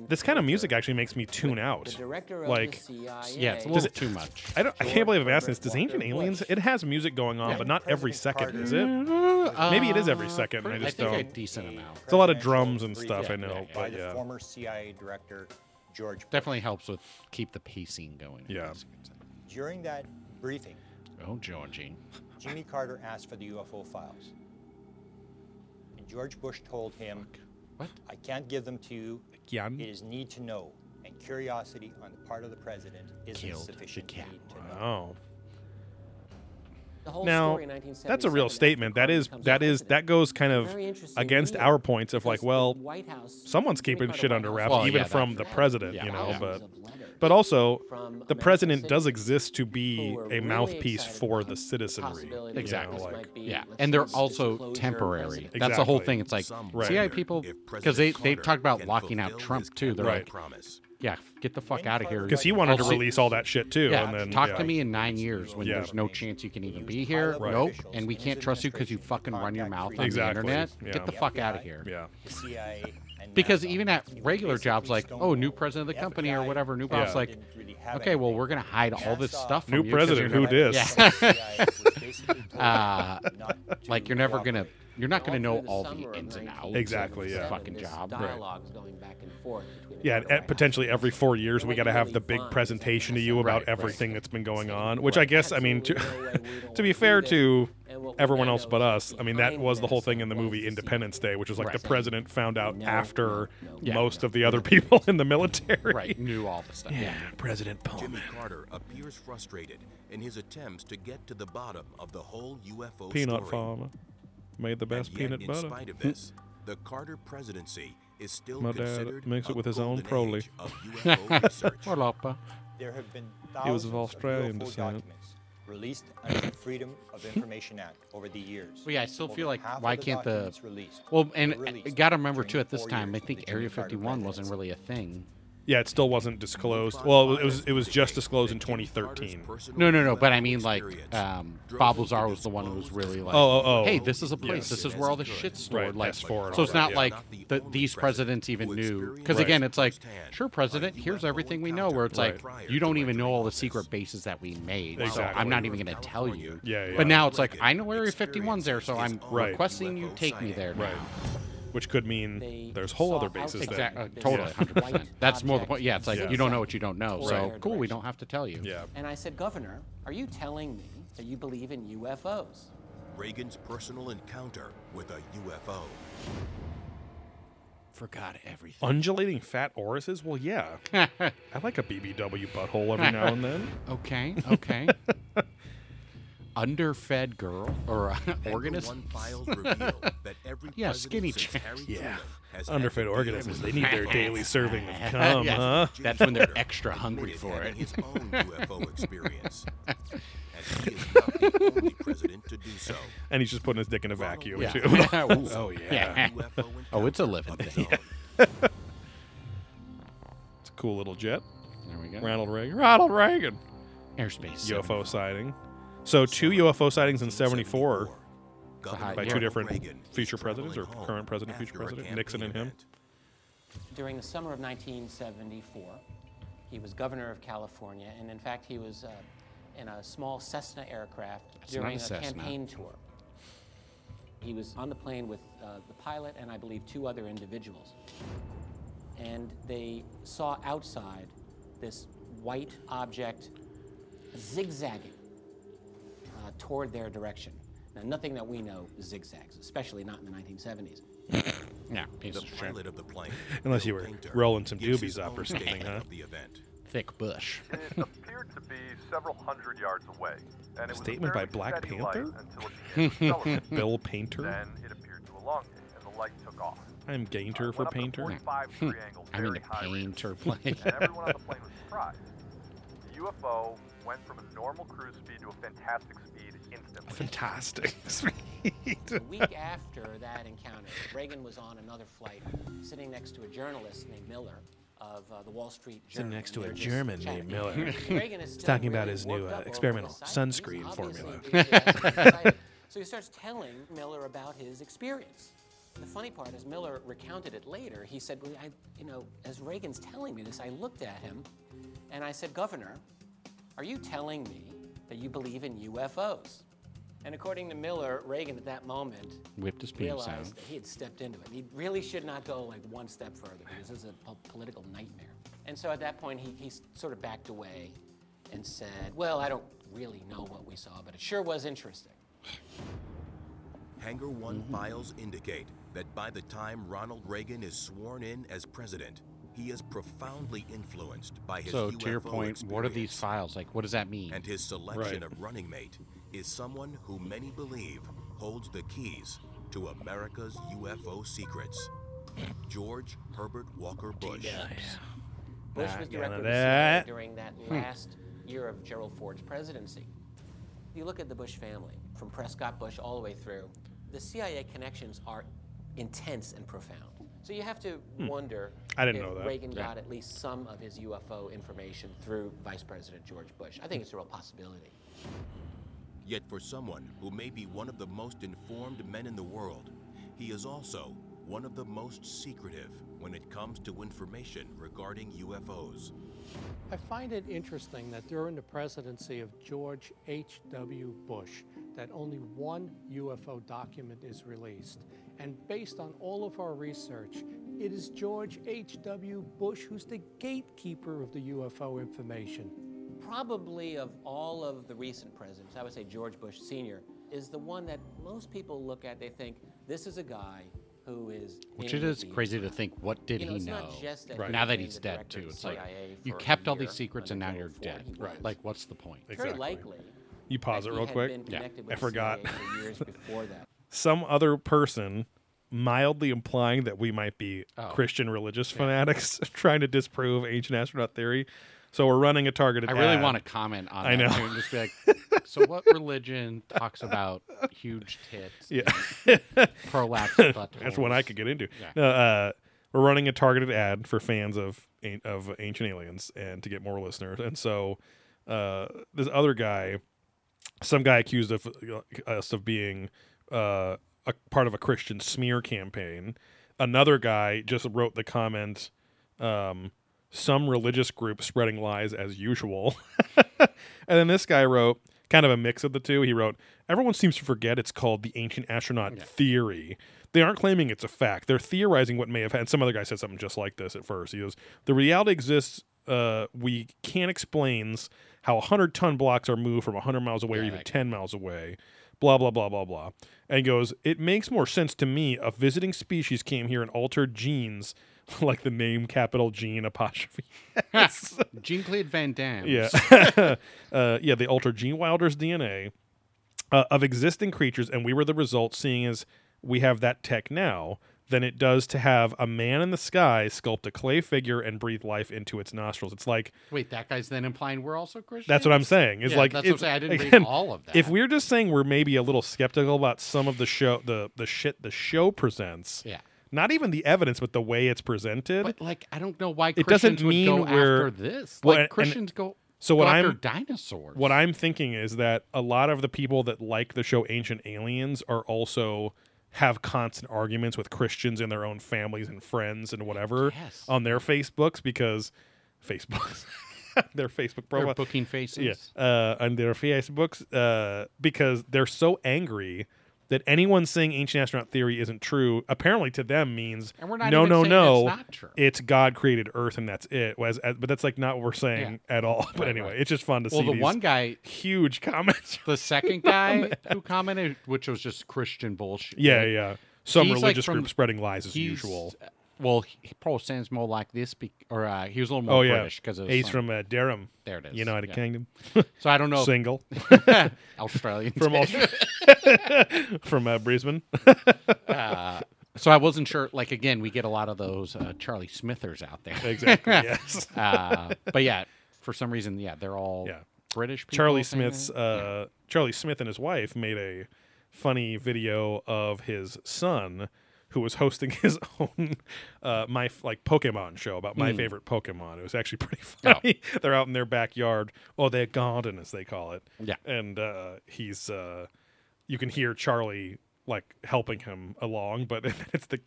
this kind of music actually makes me tune out. Like, Yeah, it's a does little it- too much. I don't. I can't believe I'm asking this. Does Ancient Aliens? It has music going on, but not every second, is it? Maybe it is every second. and I I just think don't. decent amount. It's a lot of drums and stuff. I know, but yeah. former CIA director George. Bush. Definitely helps with keep the pacing going. I Yeah. guess you could say. During that briefing, Oh, Georgie. Jimmy Carter asked for the UFO files. And George Bush told him, What? I can't give them to you. Again? It is need to know. And curiosity on the part of the president isn't Killed the sufficient cat. need to know. Oh. The whole Now, that's a real statement. That is that is that becomes is that goes kind of against our points of like, well, someone's keeping shit under wraps, Well, even yeah, from the president, yeah, you know. yeah. But But also, the president does exist to be a mouthpiece for the citizenry. possibility that Exactly. like- Yeah, and they're also temporary. president. That's the whole thing. It's like, Some see how wonder people because they they Carter talk about locking out Trump too. They're Right. like, promise. Yeah, get the fuck out of here. Because he wanted to I'll see- release all that shit too, Yeah, and then talk yeah. to me in nine years when Yeah. there's no chance you can even be here. high-level Nope, and we can't trust you because you fucking run your mouth on. Exactly, the internet. yeah. Get the fuck out of here. Yeah. the CIA, and Because even at regular jobs, like, oh, new president of the the company or whatever, new Yeah. boss, like, didn't really have okay, well, we're gonna hide all this stuff from New you 'cause president, you're who dis? Yeah. CIA was basically told Uh, like you're never gonna cooperate. You're not gonna know all the ins and outs. Exactly, this yeah. fucking this job. dialogue's going back and forth between Yeah, and, uh, and potentially every four years we got to have the big find is that presentation to you about Right, right. everything that's been going on. Which "Well, I guess, I mean, to, absolutely no way, we don't to be fair to this." And what we everyone else but us, I mean, that was the whole thing in the movie Independence Day, which was like Right. the president found out No, after no, no. Yeah. most of the other people in the military. Right, knew all the stuff. Yeah. President Jimmy Carter appears frustrated in his attempts to get to the bottom of the whole UFO Peanut story. farmer made the best yet, peanut in butter. spite of hmm. this, the Carter presidency is still My dad makes it with his own golden Proli. age of UFO research. Well, Oppa. There have been He was of Australian UFO descent. documents released under the Freedom of Information Act over the years. Well, yeah, I still Over feel like why the can't the released well, and got to remember too at this time, I think Area 51 wasn't really a thing. Yeah, it still wasn't disclosed. Well, it was it was just disclosed in 2013. No, no, no. But I mean, like, um, Bob Lazar was the one who was really like, Oh, oh, oh. hey, this is a place. Yes. This is where all the shit's stored. Right, like, S4 so it's that, not yeah. like Not the the, these presidents even knew. experienced Because again, it's like, sure, president, here's everything we know. Where it's encounter like, you don't even know all the secret bases that we made. So I'm not even going to tell you. Yeah, yeah. But now it's like, I know Area 51's there, so I'm Right. requesting you take me sighting. there. Right. Now. Which could mean They there's whole other bases there. Exactly. This Totally. white 100%. That's more the point. Yeah, it's like Yeah. you don't know what you don't know. So their cool. We don't have to tell you. Yeah. And I said, Governor, are you telling me that you believe in UFOs? Reagan's personal encounter with a UFO. Forgot everything. Undulating fat orises? Well, yeah. I like a BBW butthole every now and then. Okay, okay. Underfed girl or uh, Hangar organist? One files reveal that every Yeah, skinny chick. Yeah. Truman has had Underfed organisms. They need their daily serving of cum, Yes. huh? That's when they're extra hungry for it. his own UFO experience. and he is not the only president to do so. And he's just putting his dick in a vacuum, Yeah. too. Ooh. oh, yeah. Yeah. Oh, it's a living thing. own. It's a cool little jet. There we go. Ronald Reagan. Ronald Reagan. Airspace. UFO sighting. So, two UFO sightings in 74 Governor by two Yeah. different future presidents or current president, future president, Nixon and campaign him. During the summer of 1974, he was governor of California, and in fact, he was uh, in a small Cessna aircraft It's during a a, Cessna. campaign tour. He was on the plane with uh, the pilot and I believe two other individuals. And they saw outside this white object zigzagging uh, toward their direction. Now, nothing that we know zigzags, especially not in the 1970s. Yeah, piece The of shit. pilot of the plane, Unless you Bill were Paynter, rolling some gives doobies his up or something, statement huh? of the event. Thick bush. It appeared to be several hundred yards away, and it was Statement a statement by fairly Black steady light Panther? until it began to accelerate. Bill Paynter. Then it appeared to elongate, and the light took off. I'm Gainter Uh, for went up to Paynter. 45 degree angle, I mean, very a high rate. painter plane. and everyone on the plane was surprised. The UFO went from a normal cruise speed to a fantastic speed instantly. Fantastic. Speed. a week after that encounter, Reagan was on another flight, sitting next to a journalist named Miller of uh, the Wall Street Journal. Sitting next to a they were just German chatting. named Miller. Reagan is He's still talking about his new uh, experimental the sighting. He's sunscreen formula. enthusiastic and excited. so he starts telling Miller about his experience. The funny part is Miller recounted it later. He said, well, I, you know, as Reagan's telling me this, I looked at him and I said, Governor, are you telling me that you believe in UFOs? And according to Miller, Reagan at that moment Whipped his penis realized out. that he had stepped into it. He really should not go like one step further because this is a po- political nightmare. And so at that point, he, he sort of backed away and said, Well, I don't really know what we saw, but it sure was interesting. Hangar One mm-hmm. files indicate that by the time Ronald Reagan is sworn in as president, he is profoundly influenced by his So UFO to your point, what are these files like? What does that mean? And his selection Right. of running mate is someone who many believe holds the keys to America's UFO secrets. George Herbert Walker Bush. Bush Not was gonna director of do the CIA it. during that Hmm. last year of Gerald Ford's presidency. If you look at the Bush family, from Prescott Bush all the way through, the CIA connections are intense and profound. So you have to Hmm. wonder I didn't if know that. Reagan Yeah. got at least some of his UFO information through Vice President George Bush. I think it's a real possibility. Yet for someone who may be one of the most informed men in the world, he is also one of the most secretive when it comes to information regarding UFOs. I find it interesting that during the presidency of George H.W. Bush, that only one UFO document is released. And based on all of our research, it is George H.W. Bush who's the gatekeeper of the UFO information. Probably of all of the recent presidents, I would say George Bush Sr. is the one that most people look at, they think, this is a guy who is. Which in it with is the- crazy to think, what did You know, he it's know? not just that Right. Now that he's dead too, it's like you kept all these secrets and now you're dead. He was. Like, what's the point? Exactly. Very likely. You pause it real quick. been connected I forgot. For years before that. Some other person mildly implying that we might be Oh. Christian religious fanatics trying to disprove ancient astronaut theory. So we're running a targeted. Ad I really ad. want to comment on I that know. and just be like, so what religion talks about huge tits? Yeah. prolapsed buttholes? That's one I could get into. Yeah. Uh, we're running a targeted ad for fans of of Ancient Aliens and to get more listeners. And so uh, this other guy, some guy accused of uh, us of being uh, a part of a Christian smear campaign. Another guy just wrote the comment. Um, some religious group spreading lies as usual. and then this guy wrote kind of a mix of the two. He wrote, Everyone seems to forget it's called the ancient astronaut theory. They aren't claiming it's a fact. They're theorizing what may have happened. Some other guy said something just like this at first. He goes, The reality exists. Uh, we can't explains how 100 ton blocks are moved from 100 miles away or even 10 miles away. Blah, blah, blah, blah, blah. And he goes, It makes more sense to me a visiting species came here and altered genes like the name capital Gene apostrophe. S. Jean Claude Van Damme. Yeah. uh, yeah, they altered Gene Wilder's DNA uh, of existing creatures, and we were the result, seeing as we have that tech now, than it does to have a man in the sky sculpt a clay figure and breathe life into its nostrils. It's like Wait, that guy's then implying we're also Christians? that's what I'm saying. It's Yeah, like that's what I'm saying. I didn't again, read all of that. If we're just saying we're maybe a little skeptical about some of the show, the the shit the show presents, Yeah. not even the evidence, but the way it's presented, But like, I don't know why it Christians doesn't mean would go we're after this. Well, Like and- Christians go. So what I'm dinosaurs. What I'm thinking is that a lot of the people that like the show Ancient Aliens are also have constant arguments with Christians in their own families and friends and whatever Yes. on their Facebooks because Facebooks their Facebook Their booking faces. yeah, uh, on their Facebooks uh, because they're so angry that anyone saying ancient astronaut theory isn't true apparently to them means And we're not no even no saying no it's not true. it's God created Earth and that's it. Was uh, but that's like not what we're saying at all. But anyway, it's just fun to Well, see. the these one guy, huge comments. the second guy who commented, which was just Christian bullshit. Yeah, yeah. Some He's, like, religious from- group spreading lies as he's- usual. Well, he probably sounds more like this, be- or uh, he was a little more Oh yeah, British because he's from uh, Durham. There it is. United yeah. Kingdom. So I don't know. Single. Australian. from too. Austra- from uh, Brisbane. uh, so I wasn't sure. Like again, we get a lot of those uh, Charlie Smithers out there. Exactly, yes. uh, but yeah, for some reason, yeah, they're all Yeah. British. People Charlie Smith's uh, Charlie Smith and his wife made a funny video of his son who was hosting his own uh, my like Pokemon show about my Mm. favorite Pokemon. It was actually pretty Oh. funny. They're out in their backyard, or their garden as they call it. Yeah. and uh, he's uh, you can hear Charlie like helping him along, but it's the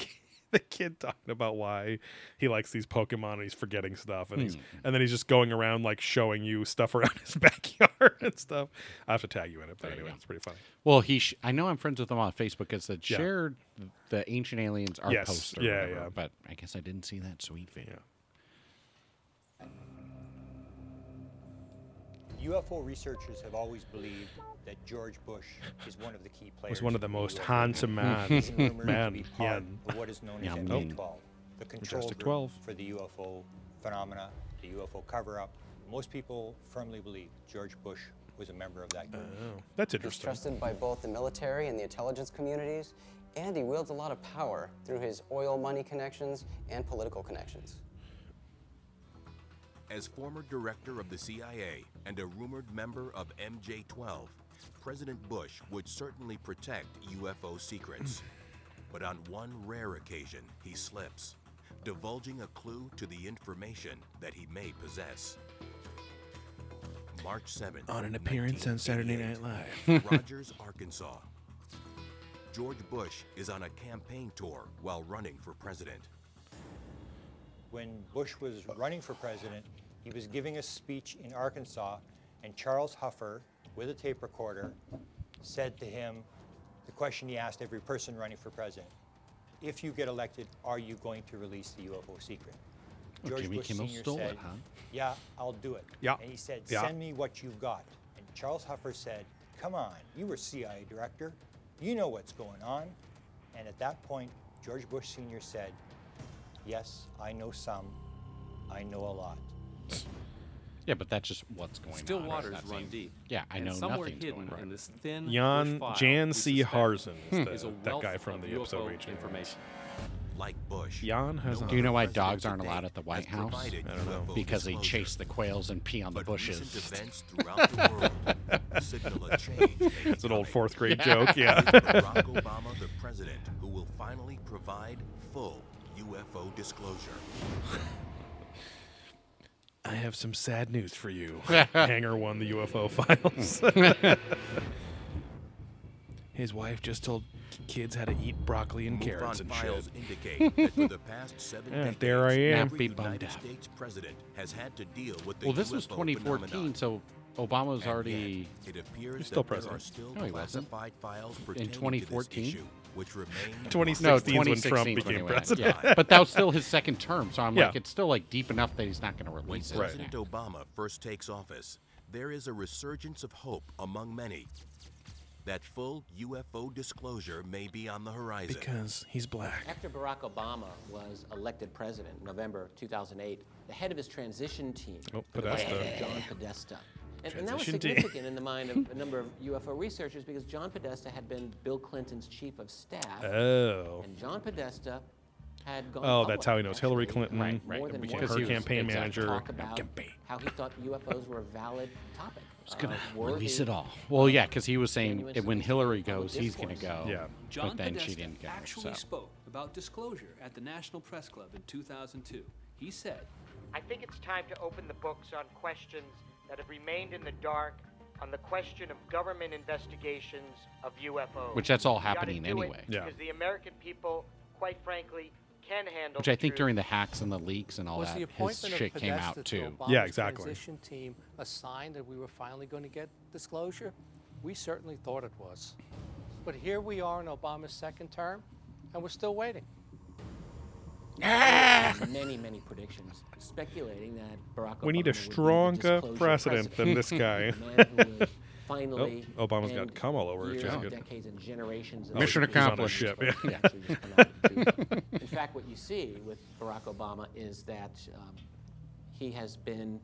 the kid talking about why he likes these Pokemon and he's forgetting stuff, and he's Hmm. and then he's just going around like showing you stuff around his backyard and stuff. I have to tag you in it, but There anyway, it's pretty funny. Well, he. Sh- I know I'm friends with him on Facebook because they Yeah. shared the Ancient Aliens art Yes. poster. or Yeah, whatever, yeah. But I guess I didn't see that sweet video. UFO researchers have always believed that George Bush is one of the key players. Was one of the most UFO handsome movement. man, He's man, be part yen. of what is known as Yeah, MJ man. 12, the control Majestic group 12. for the UFO phenomena, the UFO cover-up. Most people firmly believe George Bush was a member of that group. Oh, that's He's interesting. trusted by both the military and the intelligence communities, and he wields a lot of power through his oil money connections and political connections. As former director of the CIA and a rumored member of MJ 12, President Bush would certainly protect UFO secrets. Hmm. but on one rare occasion, he slips, divulging a clue to the information that he may possess. March 7th. On an appearance on Saturday Night Live. Rogers, Arkansas. George Bush is on a campaign tour while running for president. When Bush was running for president, he was giving a speech in Arkansas, and Charles Huffer, with a tape recorder, said to him the question he asked every person running for president If you get elected, are you going to release the UFO secret? George Jimmy Bush Kimmel Sr. stole it, said, huh? Yeah, I'll do it. Yeah. And he said, Yeah. Send me what you've got. And Charles Huffer said, Come on, you were CIA director. You know what's going on. And at that point, George Bush Sr. said, Yes, I know some. I know a lot. Yeah, but that's just what's going Still on. Still waters That's run not- deep. Yeah, I And know somewhere nothing's hidden going on. in this thin Jan file, Jan C. Harzan is, hmm. is the, a that wealth guy from the UFO episode agent. information. Like Bush. Jan has Do you know why dogs aren't allowed at the White House? I don't know. Because they chase the quails and pee on the But bushes. recent events throughout the world signal a change. It's an old fourth grade joke. Yeah. Barack Obama the president who will finally provide full UFO disclosure? I have some sad news for you. Hangar One the UFO files. His wife just told kids how to eat broccoli and MUFON carrots and files shit. indicate that for the past seven Yeah, decades, there I am. every Be bummed United out. States president has had to deal with the well, this was UFO 2014, phenomenon. so Obama was And already. yet, it appears He's still that there president. are still No, he wasn't. classified files pertaining to 2014? issue, which remain 2016 No, is when Trump became when president. Yeah, but that was still his second term, so I'm Yeah. like, it's still like deep enough that he's not going to When release it. President Obama first takes office, there is a resurgence of hope among many that full UFO disclosure may be on the horizon. Because he's black. After Barack Obama was elected president in November 2008, the head of his transition team Oh, for Podesta. John Podesta. And, and that was significant in the mind of a number of UFO researchers because John Podesta had been Bill Clinton's chief of staff. Oh. And John Podesta had gone Oh, that's how he knows Hillary Clinton. Right, right, more than became once her he was- campaign exactly. manager. talk about how he thought UFOs were a valid topic. He's going uh, to release it all. Well, yeah, because he was saying genuine it- when Hillary goes, he's going to go. Yeah. John but then Podesta she didn't go. actually so. spoke about disclosure at the National Press Club in 2002. He said, I think it's time to open the books on questions that have remained in the dark on the question of government investigations of UFOs. Which that's all happening anyway. Yeah. Because the American people, quite frankly, can handle Which I think truth. during the hacks and the leaks and all was that, the his shit of came out too. Obama's Yeah, exactly. transition team a sign that we were finally going to get disclosure? We certainly thought it was. But here we are in Obama's second term, and we're still waiting. Many, many predictions speculating that Barack Obama We need a would be the stronger disclosure president than this guy. The man who would finally Oh, Obama's got end cum all over it, years, which decades, and generations of Mission accomplished. He's on a ship, Actually just come out with the truth. In fact, what you see with Barack Obama is that um, he has been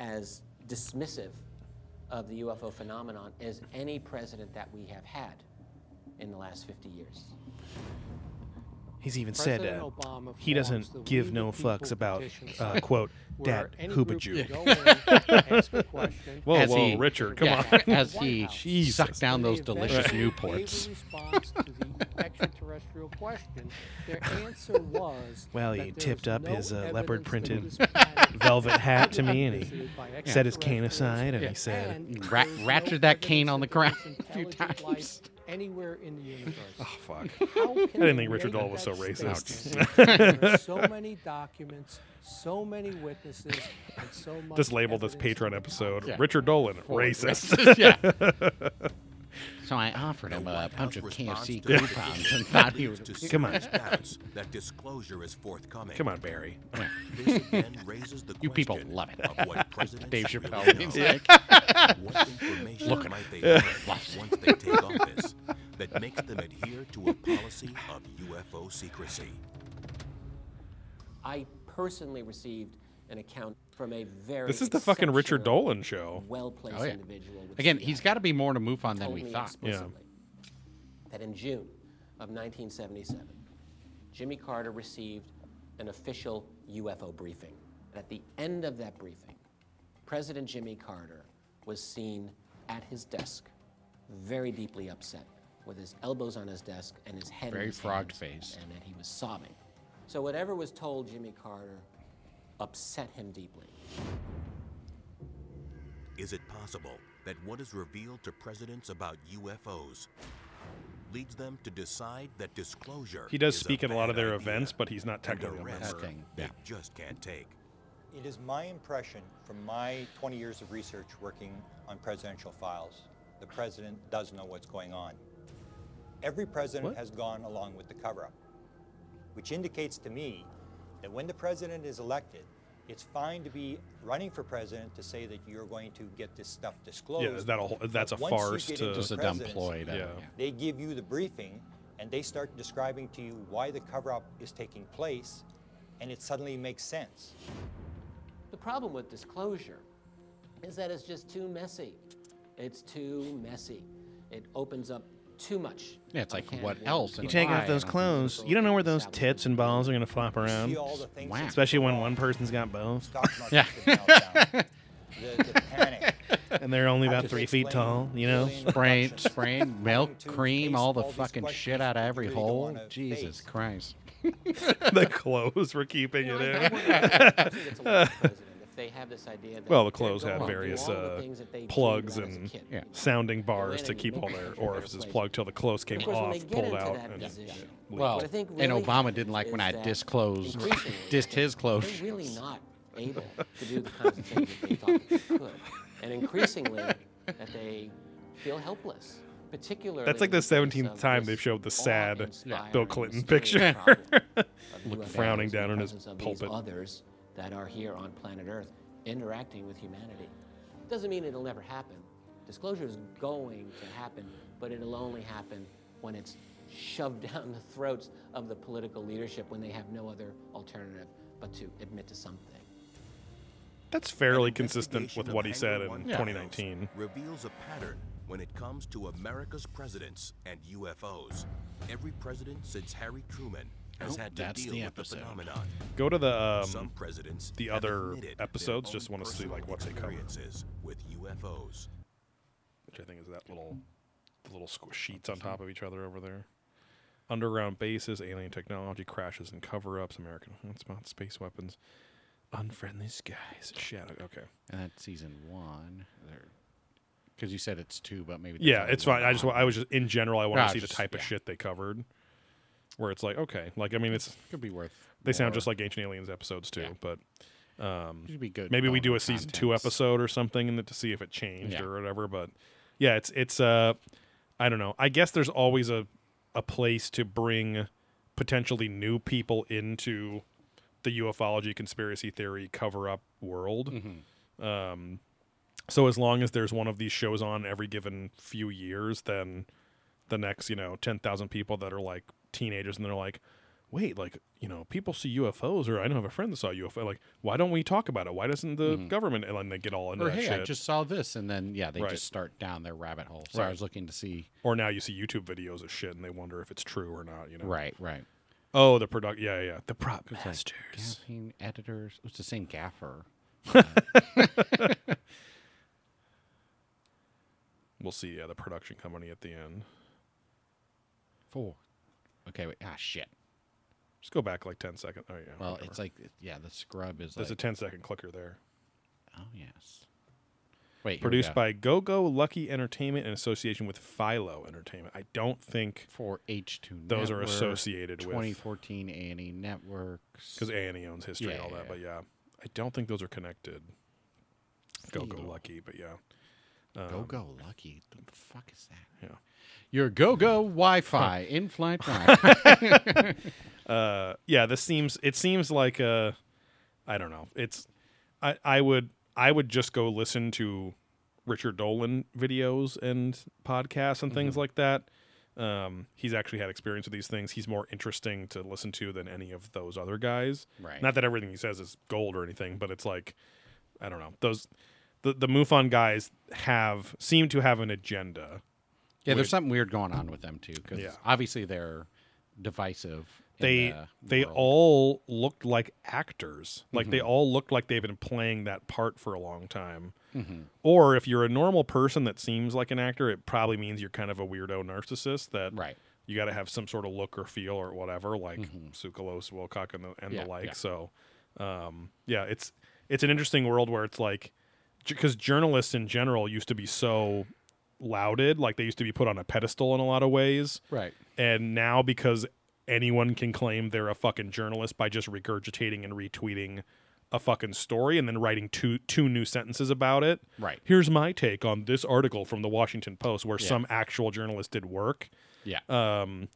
as dismissive of the UFO phenomenon as any president that we have had in the last 50 years. He's even said uh, he doesn't give no fucks about, uh, quote, where dat any hooba group Jew. can go in, ask a question, Whoa, As whoa, he- Richard, come yeah, on. as he Jesus. sucked down those delicious Newports. gave response to the extraterrestrial question, their answer was Well, he tipped up no his uh, leopard printed velvet hat to me, and he visited by set his cane aside, and Yeah. he said, and Ra- no ratcheted that cane on the that there is ground a few times. Anywhere in the universe. "Oh fuck." I didn't think Richard make Dole was so racist. there are so many documents, so many witnesses, and so much. Just label this Patreon episode Yeah. Richard Dolan, Or racist. yeah. So I offered him The a White bunch of KFC coupons and thought he leads was. to Come on. serious that disclosure is forthcoming. Come on, Barry. This again raises the You people question love it. of what presidents Dave really Chappelle. know. He's like, What information Look at might they uh, learn once they take office that makes them adhere to a policy of UFO secrecy? I personally received an account from a very This is the fucking Richard Dolan show. well-placed Oh, yeah. individual. Again, he's got to be more to move on than we thought. explicitly that in June of 1977, Jimmy Carter received an official UFO briefing. At the end of that briefing, President Jimmy Carter was seen at his desk, very deeply upset, with his elbows on his desk and his head Very in his frog hands, face. and that he was sobbing. So whatever was told Jimmy Carter upset him deeply. Is it possible that what is revealed to presidents about UFOs leads them to decide that disclosure He does is speak a at a lot of their events, but he's not technically a risk member. they just can't take? It is my impression from my 20 years of research working on presidential files, the president does know what's going on. Every president What? has gone along with the cover up, which indicates to me that when the president is elected, it's fine to be running for president to say that you're going to get this stuff disclosed. Yeah, is that a whole- that's a once you farce get to- into Just a dumb ploy Yeah. yeah. They give you the briefing and they start describing to you why the cover up is taking place, and it suddenly makes sense. The problem with disclosure is that it's just too messy. It's too messy. It opens up too much. Yeah, it's like, what else worms. and You take why off those and- clothes. You don't know where those tits and balls are going to flop around. see all the things Wow. Especially when one person's got both. Stock market Yeah. could meltdown. the, the. And they're only about three feet tall, you know? alien Spraying, spraying milk, cream, all the fucking shit out of every hole. Jesus. Christ. the clothes were keeping it I- I in. Wonder if the president gets along with the president, if they have this idea that Well, the clothes going had various uh, things that they dreamed plugs about as a and kid. Yeah. sounding bars to keep all their country a better orifices plugged till the clothes came Of course, off, pulled out, and position, leaked. Well, What I think and Obama didn't like when I disclosed, increasingly, dissed his clothes. They're really not able to do the kinds of things that they thought they could. And increasingly, that they feel helpless, particularly. That's like the 17th time they've showed the sad Bill Clinton picture. problem Look, frowning down the in his presence of these pulpit. Others that are here on planet Earth interacting with humanity. Doesn't mean it'll never happen. Disclosure is going to happen, but it'll only happen when it's shoved down the throats of the political leadership when they have no other alternative but to admit to something. That's fairly consistent with what he said in One 2019. reveals a pattern when it comes to America's presidents and UFOs. Every president since Harry Truman has had to that's deal the with episode. the phenomenon. Go to the Some um, presidents the other episodes. Just want to see like what they cover, with UFOs. which I think is that little the little squ- sheets on top of each other over there. Underground bases, alien technology, crashes and cover-ups, American hotspots, space weapons, unfriendly skies, shadow. Okay. And that's season one. There because you said it's two, but maybe. Yeah, it's fine. I just on. I was just in general. I want to see the just- type of shit they covered, where it's like okay, like I mean, it's Could be worth. they sound just like Ancient Aliens episodes too, Yeah. but um, Should be good Maybe we do a season two episode or something, and to see if it changed Yeah. or whatever. But yeah, it's it's uh, I don't know. I guess there's always a a place to bring potentially new people into the ufology conspiracy theory cover up world. Mm-hmm. Um, so as long as there's one of these shows on every given few years, then the next, you know, ten thousand people that are like teenagers and they're like, wait, like, you know, people see UFOs, or I don't know have a friend that saw a UFO. Like, why don't we talk about it? Why doesn't the mm-hmm. government? And then they get all into Or that hey, shit. I just saw this, and then yeah, they Right. just start down their rabbit hole. So I was looking to see. Or now you see YouTube videos of shit and they wonder if it's true or not. You know, Right, right. Oh, the product. Yeah, yeah. The prop like masters. gaffing editors. It's the same gaffer. we'll see. Yeah, the production company at the end. Four. Okay, wait. Ah, shit. Just go back like ten seconds. Oh yeah. Well, whatever. it's like yeah, the scrub is there's like. a 10 second clicker there. oh yes. Wait. Produced go. by Go Go Lucky Entertainment in association with Philo Entertainment. I don't think for H two. those are associated with 2014 A and E Networks. because A and E owns history and all that. yeah. But yeah, I don't think those are connected. Go Go Lucky, but yeah. Go Um, Go Lucky. The fuck is that? Yeah. Your Go Go Wi-Fi in-flight Wi-Fi. uh yeah this seems it seems like uh i don't know it's i i would i would just go listen to richard dolan videos and podcasts and things Mhm. like that um he's actually had experience with these things he's more interesting to listen to than any of those other guys Right. not that everything he says is gold or anything but it's like i don't know those the the mufon guys have seem to have an agenda Yeah, there's something weird going on with them too, because Yeah. obviously they're divisive. they the they world. all looked like actors. Like they Mhm. all looked like they've been playing that part for a long time. Mhm. Or if you're a normal person that seems like an actor, it probably means you're kind of a weirdo narcissist that Right. you got to have some sort of look or feel or whatever, like Mhm. Tsoukalos, Wilcock, and the, and Yeah, the like. yeah. So, um, yeah, it's it's an interesting world where it's like because journalists in general used to be so lauded, like they used to be put on a pedestal in a lot of ways, Right. and now because anyone can claim they're a fucking journalist by just regurgitating and retweeting a fucking story and then writing two two new sentences about it. Right. Here's my take on this article from the Washington Post where Yeah. some actual journalist did work. Yeah. Um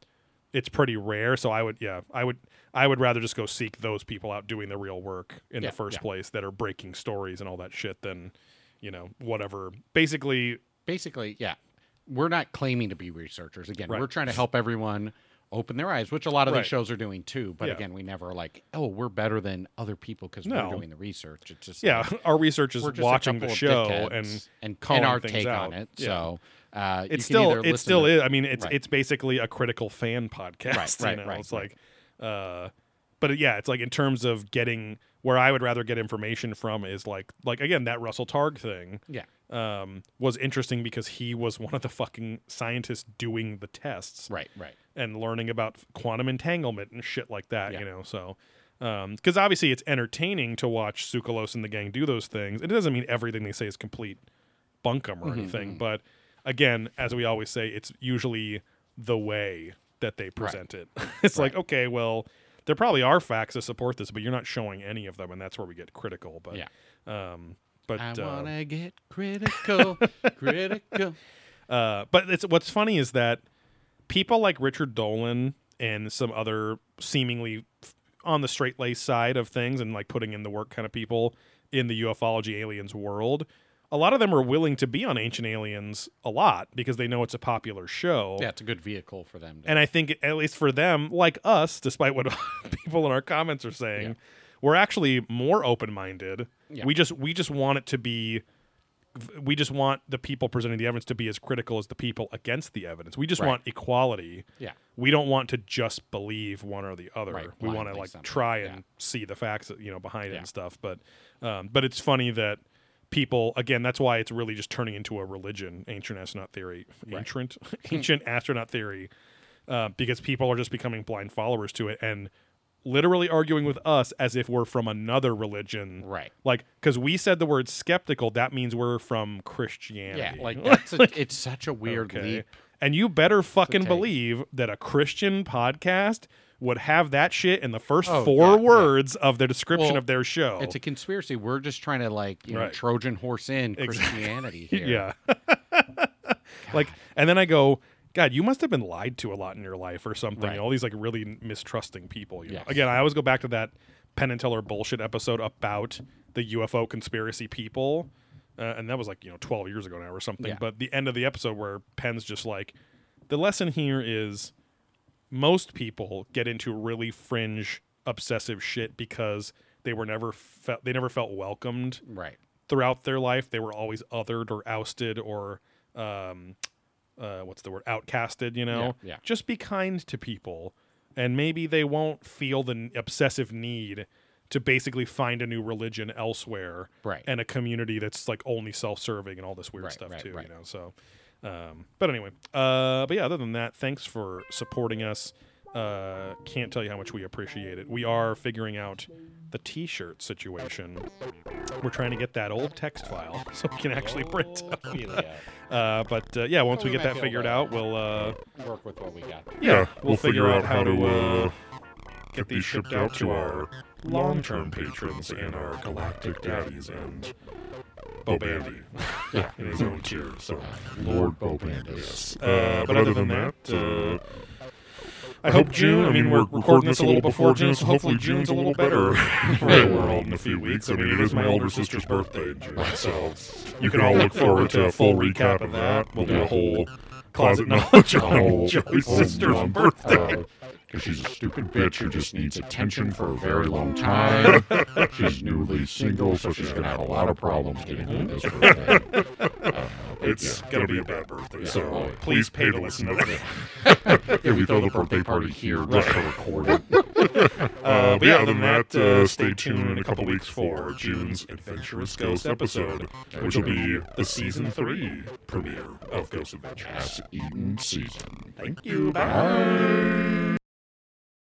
it's pretty rare, so I would yeah, I would I would rather just go seek those people out doing the real work in Yeah, the first yeah. place that are breaking stories and all that shit than, you know, whatever. Basically Basically, yeah. We're not claiming to be researchers. Again, Right. we're trying to help everyone open their eyes, which a lot of Right. these shows are doing too. But Yeah. again, we never like, oh, we're better than other people because No. we're doing the research. It's just yeah, like, our research is we're just a watching the show and and our take out. on it. Yeah. So uh, you can it's still it still to- is. I mean, it's Right. it's basically a critical fan podcast. Right, you right, know? right, It's like, uh, but yeah, it's like in terms of getting where I would rather get information from is like like again that Russell Targ thing. Yeah. Um, was interesting because he was one of the fucking scientists doing the tests. Right, right. And learning about quantum entanglement and shit like that. Yeah. You know, so. Because obviously it's entertaining to watch Tsoukalos and the gang do those things. It doesn't mean everything they say is complete bunkum or Mhm, anything, mhm. but again, as we always say, it's usually the way that they present it. it's like, okay, well, there probably are facts to support this, but you're not showing any of them, and that's where we get critical. But Yeah. um, but I uh, wanna get critical, critical. uh, but it's what's funny is that people like Richard Dolan and some other seemingly on the straight lace side of things and like putting in the work kind of people in the ufology aliens world, a lot of them are willing to be on Ancient Aliens a lot because they know it's a popular show. Yeah, it's a good vehicle for them. And I think, at least for them, like us, despite what people in our comments are saying, we're actually more open minded. Yeah. We just we just want it to be. We just want the people presenting the evidence to be as critical as the people against the evidence. We just Right. want equality. Yeah. We don't want to just believe one or the other. Right, we want to like something. try and see the facts, you know, behind it Yeah. and stuff. But, um, but it's funny that people again. That's why it's really just turning into a religion. Ancient astronaut theory. Right. Ancient ancient astronaut theory uh, because people are just becoming blind followers to it and literally arguing with us as if we're from another religion. Right. Like, because we said the word skeptical, that means we're from Christianity. Yeah, like that's a, it's such a weird Okay. leap. And you better fucking believe that a Christian podcast would have that shit in the first Oh, four yeah, yeah. words of the description Well, of their show. It's a conspiracy. We're just trying to like you know Trojan horse in Exactly. Christianity here. Yeah. like, and then I go, God, you must have been lied to a lot in your life or something. Right. All these like really mistrusting people. You know? Yes. Again, I always go back to that Penn and Teller bullshit episode about the UFO conspiracy people. Uh, and that was like, you know, 12 years ago now or something. Yeah. But the end of the episode where Penn's just like, the lesson here is most people get into really fringe obsessive shit because they were never felt they never felt welcomed Right. throughout their life. They were always othered or ousted or um, uh, what's the word outcasted. You know, Yeah, yeah. just be kind to people, and maybe they won't feel the obsessive need to basically find a new religion elsewhere, Right. And a community that's like only self-serving and all this weird Right, stuff right, too. right. You know, so. Um, but anyway, uh, but yeah, other than that, thanks for supporting us. Uh, can't tell you how much we appreciate it. We are figuring out the T-shirt situation. We're trying to get that old text file so we can actually print. uh, but uh, yeah, once we We get that figured out, we'll uh, Work with what we got. yeah, we'll, figure, out how to uh, get these shipped out to our long-term patrons and our galactic daddies and Bo Bandy Yeah. in his own tier. So Lord Bo Bandy. Yes. Uh, Uh, but other than that, uh, I I hope June. I mean, we're recording this a little before June, so hopefully June's a little better. Right, we're old in a few weeks. I mean, it is my older sister's birthday in June, so you can all look forward to a full recap of that. We'll do a whole closet knowledge on Joey's sister's birthday. Because she's a stupid bitch who just needs attention for a very long time. she's newly single, so she's going to have a lot of problems getting through this birthday. Uh, It's yeah. gonna be a bad birthday, so please pay to listen to it. yeah, we throw the birthday party here just to record it. uh, but yeah, other than that, uh, stay tuned in a couple weeks for June's Adventurous Ghost episode, which will be the season three premiere of Ghost Adventures. Eden season. Thank you. Bye.